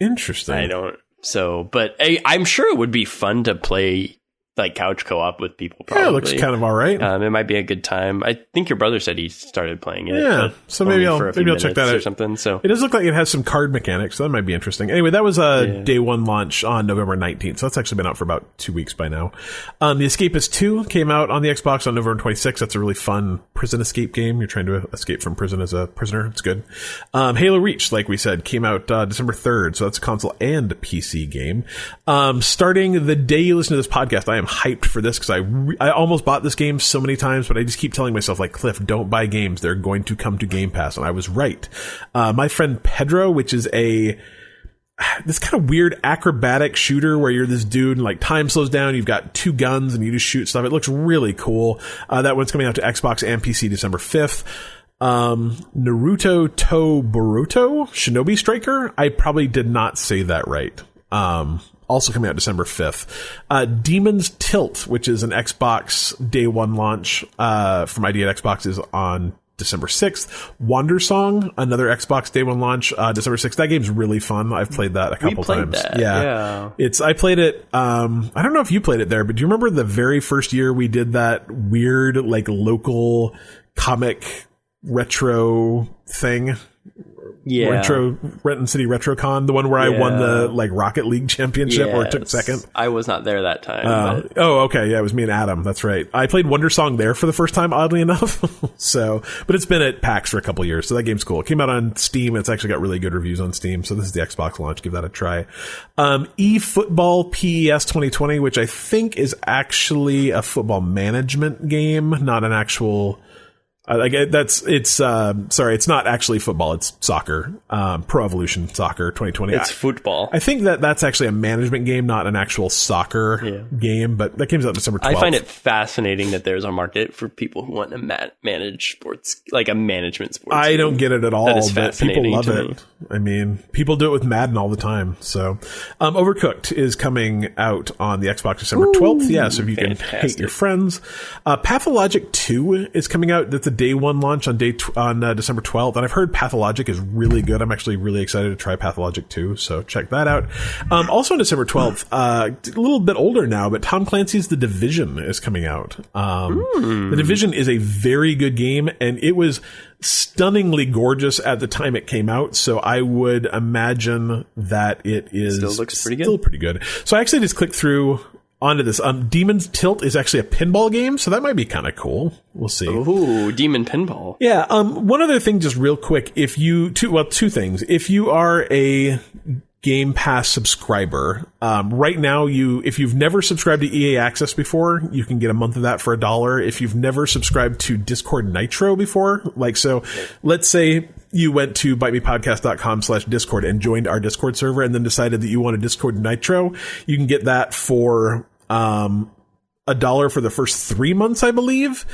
Interesting. I don't. So, but I, I'm sure it would be fun to play like couch co-op with people. Probably. Yeah, it looks kind of all right. Um, it might be a good time. I think your brother said he started playing it. Yeah, so maybe I'll maybe I'll check that out or something. So it does look like it has some card mechanics, so that might be interesting. Anyway, that was a yeah. day one launch on November nineteenth, so that's actually been out for about two weeks by now. Um, the Escapist Two came out on the Xbox on November twenty sixth. That's a really fun prison escape game. You're trying to escape from prison as a prisoner. It's good. Um, Halo Reach, like we said, came out uh, December third, so that's a console and PC game. Um, starting the day you listen to this podcast, I am hyped for this because I re- I almost bought this game so many times, but I just keep telling myself like Cliff, don't buy games. They're going to come to Game Pass, and I was right. Uh, my friend Pedro, which is a this kind of weird acrobatic shooter where you're this dude and like time slows down. You've got two guns and you just shoot stuff. It looks really cool. Uh, that one's coming out to Xbox and PC December 5th. Um, Naruto To Boruto Shinobi Striker. I probably did not say that right. Um, also coming out December 5th. Uh, Demon's Tilt, which is an Xbox day one launch uh, from ID at Xbox, is on December 6th. Wandersong, another Xbox day one launch, uh, December 6th. That game's really fun. I've played that a couple times. That, yeah. yeah. It's, I played it, um, I don't know if you played it there, but do you remember the very first year we did that weird, like, local comic retro thing? Yeah. retro Renton City RetroCon, the one where yeah. I won the like Rocket League championship yes. or took second. I was not there that time. Uh, oh, okay, yeah, it was me and Adam. That's right. I played Wandersong there for the first time, oddly enough. so, but it's been at PAX for a couple years, so that game's cool. It came out on Steam. It's actually got really good reviews on Steam. So this is the Xbox launch. Give that a try. Um, eFootball PES 2020, which I think is actually a football management game, not an actual like that's it's uh, sorry, it's not actually football. It's soccer, um, Pro Evolution Soccer 2020. It's football. I think that that's actually a management game, not an actual soccer yeah. game. But that comes out December 12th. I find it fascinating that there's a market for people who want to ma- manage sports, like a management sports. I don't get it at all. That is fascinating. People love it. Me. I mean, people do it with Madden all the time. So, um, Overcooked is coming out on the Xbox December 12th. Yeah, so if you fantastic. can hate your friends, uh, Pathologic 2 is coming out. That's a day one launch on day tw- on uh, December 12th, and I've heard Pathologic is really good. I'm actually really excited to try Pathologic 2, so check that out. Um, also on December 12th, uh, a little bit older now, but Tom Clancy's The Division is coming out. Um, mm. The Division is a very good game, and it was stunningly gorgeous at the time it came out. So I would imagine that it is still looks pretty still good. pretty good. So I actually just clicked through onto this. Um, Demon's Tilt is actually a pinball game, so that might be kind of cool. We'll see. Ooh, Demon Pinball. Yeah. Um, one other thing, just real quick, if you two, well, two things. If you are a Game Pass subscriber. Um, right now, you if you've never subscribed to EA Access before, you can get a month of that for a dollar. If you've never subscribed to Discord Nitro before, like so, let's say you went to bitemepodcast.com slash discord and joined our discord server and then decided that you want a discord nitro you can get that for um, a dollar for the first three months, I believe.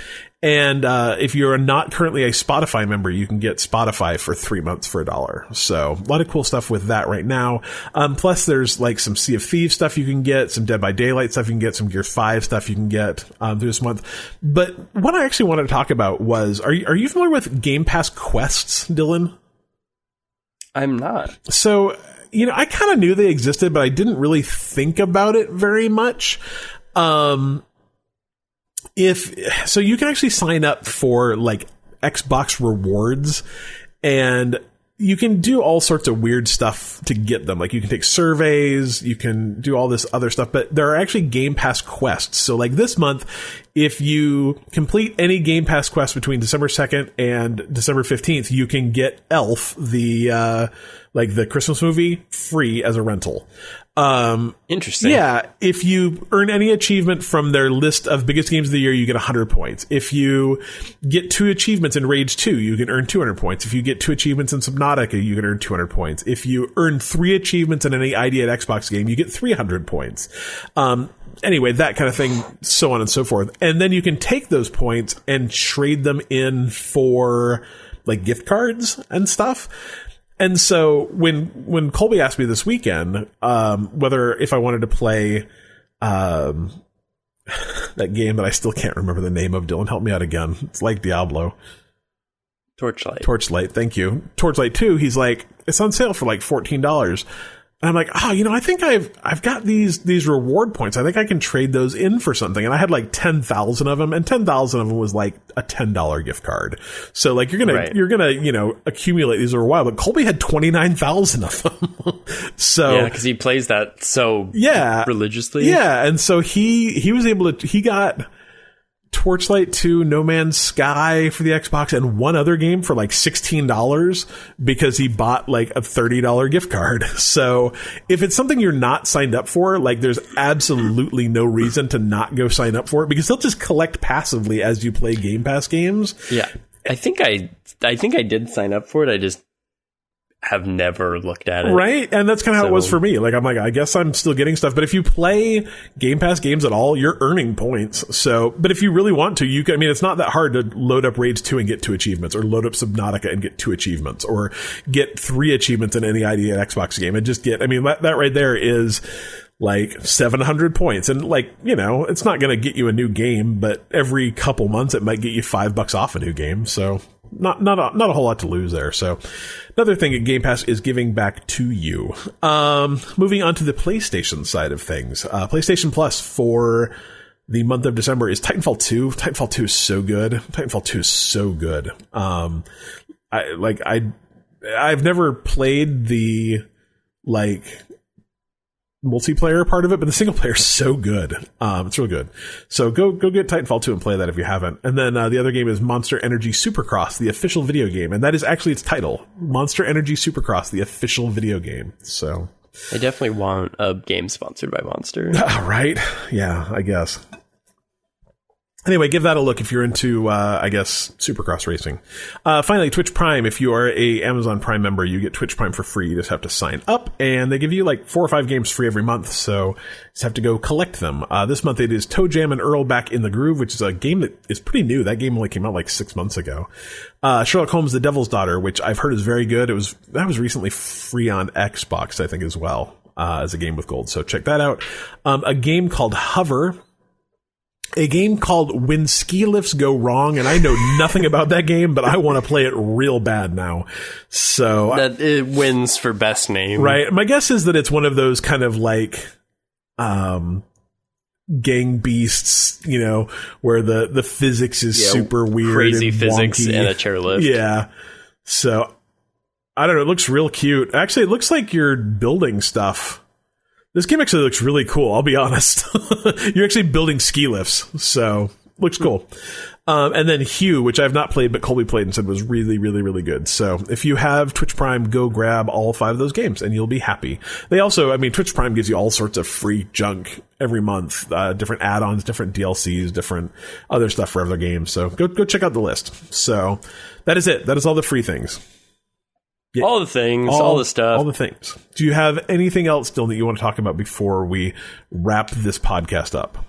And uh, if you're not currently a Spotify member, you can get Spotify for three months for a dollar. So a lot of cool stuff with that right now. Um, plus, there's like some Sea of Thieves stuff you can get, some Dead by Daylight stuff you can get, some Gear Five stuff you can get um, through this month. But what I actually wanted to talk about was: Are you, are you familiar with Game Pass quests, Dylan? I'm not. So you know, I kind of knew they existed, but I didn't really think about it very much. Um, if so, you can actually sign up for like Xbox rewards, and you can do all sorts of weird stuff to get them. Like you can take surveys, you can do all this other stuff, but there are actually Game Pass quests. So like this month, if you complete any Game Pass quest between December 2nd and December 15th, you can get Elf, the, uh, like the Christmas movie free as a rental. Um, Interesting. Yeah, if you earn any achievement from their list of biggest games of the year, you get 100 points. If you get two achievements in Rage 2, you can earn 200 points. If you get two achievements in Subnautica, you can earn 200 points. If you earn three achievements in any ID at Xbox game, you get 300 points. Um, anyway, that kind of thing, so on and so forth. And then you can take those points and trade them in for like gift cards and stuff. And so when when Colby asked me this weekend um, whether if I wanted to play um, that game that I still can't remember the name of, Dylan, help me out again. It's like Diablo. Torchlight. Torchlight, thank you. Torchlight 2, he's like, it's on sale for like $14. And I'm like, oh, you know, I think I've I've got these these reward points. I think I can trade those in for something. And I had like ten thousand of them, and ten thousand of them was like a ten dollar gift card. So like you're gonna Right. you're gonna you know accumulate these over a while. But Colby had twenty nine thousand of them. so Yeah, because he plays that so yeah, religiously. yeah, and so he he was able to he got Torchlight 2, No Man's Sky for the Xbox, and one other game for like $16 because he bought like a $30 gift card. So if it's something you're not signed up for, like there's absolutely no reason to not go sign up for it because they'll just collect passively as you play Game Pass games. Yeah. I think I I think I did sign up for it. I just have never looked at it. Right? And that's kind of how it was for me. Like, I'm like, I guess I'm still getting stuff. But if you play Game Pass games at all, you're earning points. So, but if you really want to, you can, I mean, it's not that hard to load up Rage 2 and get two achievements, or load up Subnautica and get two achievements, or get three achievements in any ID at Xbox game and just get, I mean, that, that right there is like 700 points. And like, you know, it's not going to get you a new game, but every couple months it might get you five bucks off a new game. So, not not a, not a whole lot to lose there. So another thing at Game Pass is giving back to you. Um, moving on to the PlayStation side of things, uh, PlayStation Plus for the month of December is Titanfall 2. Titanfall 2 is so good. Titanfall 2 is so good. Um, I like I I've never played the like multiplayer part of it, but the single player is so good. Um, it's real good. So go go get Titanfall 2 and play that if you haven't. And then uh, the other game is Monster Energy Supercross, the official video game, and that is actually its title, Monster Energy Supercross, the official video game. So, I definitely want a game sponsored by Monster. right? Yeah, I guess. Anyway, give that a look if you're into, uh, I guess, Supercross racing. Uh, finally, Twitch Prime. If you are a Amazon Prime member, you get Twitch Prime for free. You just have to sign up, and they give you like four or five games free every month. So you just have to go collect them. Uh, this month it is ToeJam and Earl Back in the Groove, which is a game that is pretty new. That game only came out like six months ago. Uh, Sherlock Holmes: The Devil's Daughter, which I've heard is very good. It was that was recently free on Xbox, I think, as well uh, as a game with gold. So check that out. Um, a game called Hover a game called When Ski Lifts Go Wrong, and I know nothing about that game, but I want to play it real bad now. So, that it wins for best name. right, my guess is that it's one of those kind of like, um, gang beasts, you know, where the the physics is Yeah, super weird, Crazy and physics wonky. and a chairlift. Yeah. So I don't know. It looks real cute. Actually, it looks like you're building stuff. This game actually looks really cool. I'll be honest. you're actually building ski lifts, so looks cool. Um, and then Hue, which I've not played, but Colby played and said was really, really, really good. So if you have Twitch Prime, go grab all five of those games and you'll be happy. They also, I mean, Twitch Prime gives you all sorts of free junk every month, uh, different add-ons, different DLCs, different other stuff for other games. So go, go check out the list. So that is it. That is all the free things. Yeah. All the things, all, the stuff. All the things. Do you have anything else still that you want to talk about before we wrap this podcast up?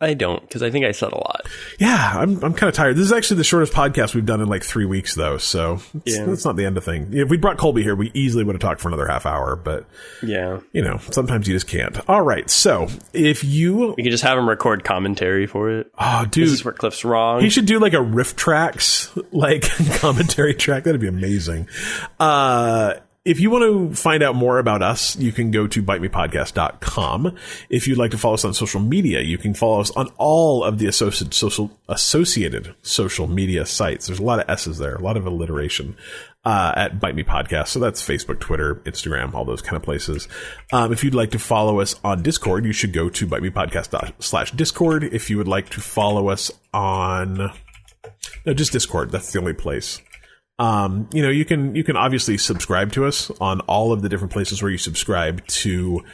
I don't, because I think I said a lot. Yeah, I'm I'm kind of tired. This is actually the shortest podcast we've done in like three weeks, though. So it's, Yeah. it's not the end of thing. If we brought Colby here, we easily would have talked for another half hour. But Yeah. you know, sometimes you just can't. All right. So if you, We could just have him record commentary for it. oh, This dude, is where Cliff's wrong. He should do like a RiffTrax like commentary track. That'd be amazing. Uh if you want to find out more about us, you can go to bitemepodcast.com. If you'd like to follow us on social media, you can follow us on all of the associated social, associated social media sites. There's a lot of S's there, a lot of alliteration. Uh, at Bite Me Podcast. So that's Facebook, Twitter, Instagram, all those kind of places. Um, if you'd like to follow us on Discord, you should go to Bite Me Podcast slash Discord. If you would like to follow us on, no, just Discord. That's the only place. Um, you know, you can you can obviously subscribe to us on all of the different places where you subscribe to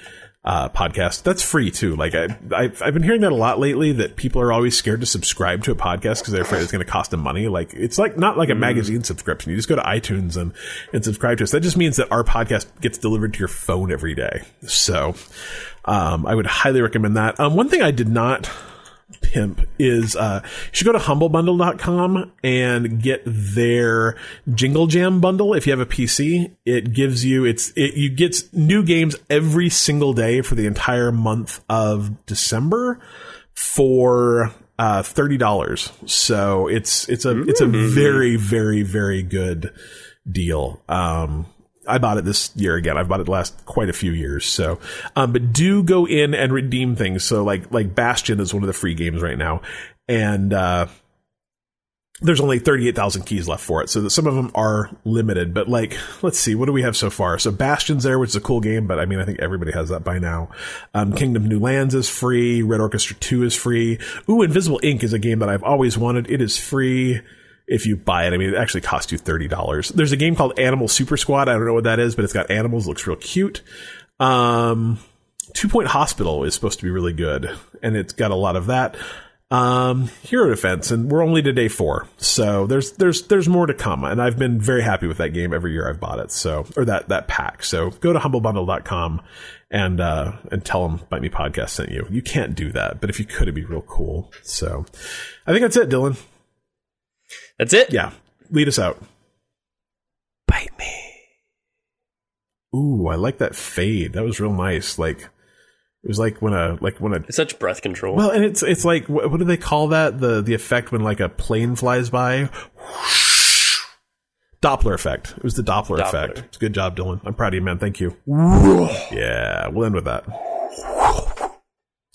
uh, podcasts. That's free too. Like I, I've, I've been hearing that a lot lately. That people are always scared to subscribe to a podcast because they're afraid it's going to cost them money. Like it's like not like a mm. magazine subscription. You just go to iTunes and and subscribe to us. That just means that our podcast gets delivered to your phone every day. So, um, I would highly recommend that. Um, one thing I did not pimp is uh, you should go to humblebundle.com and get their jingle jam bundle if you have a pc it gives you it's it you gets new games every single day for the entire month of december for uh, thirty dollars. So it's it's a it's a very very very good deal. Um, I bought it this year again. I've bought it last quite a few years. So, um, but do go in and redeem things. So like, like Bastion is one of the free games right now. And, uh, there's only 38,000 keys left for it. So some of them are limited, but like, let's see, what do we have so far? So Bastion's there, which is a cool game, but I mean, I think everybody has that by now. Um, Kingdom New Lands is free. Red Orchestra 2 is free. Ooh, Invisible Inc. is a game that I've always wanted. It is free if you buy it. I mean, it actually costs you $30. There's a game called Animal Super Squad. I don't know what that is, but it's got animals, looks real cute. Um, Two Point Hospital is supposed to be really good, and it's got a lot of that. Um, Hero Defense, and we're only to day four, so there's there's there's more to come, and I've been very happy with that game every year I've bought it. So or that that pack. So go to humblebundle.com and uh and tell them Bite Me Podcast sent you. You can't do that, but if you could, it'd be real cool. So I think that's it, Dylan. That's it? Yeah. Lead us out. Bite me. Ooh, I like that fade. That was real nice. Like it was like when a like when a it's such breath control. Well, and it's it's like what, what do they call that? The the effect when like a plane flies by. Doppler effect. It was the Doppler, Doppler. effect. It's good job, Dylan. I'm proud of you, man. Thank you. yeah, we'll end with that.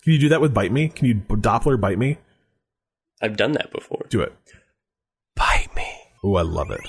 Can you do that with bite me? Can you Doppler bite me? I've done that before. Do it. Bite. Oh, I love it.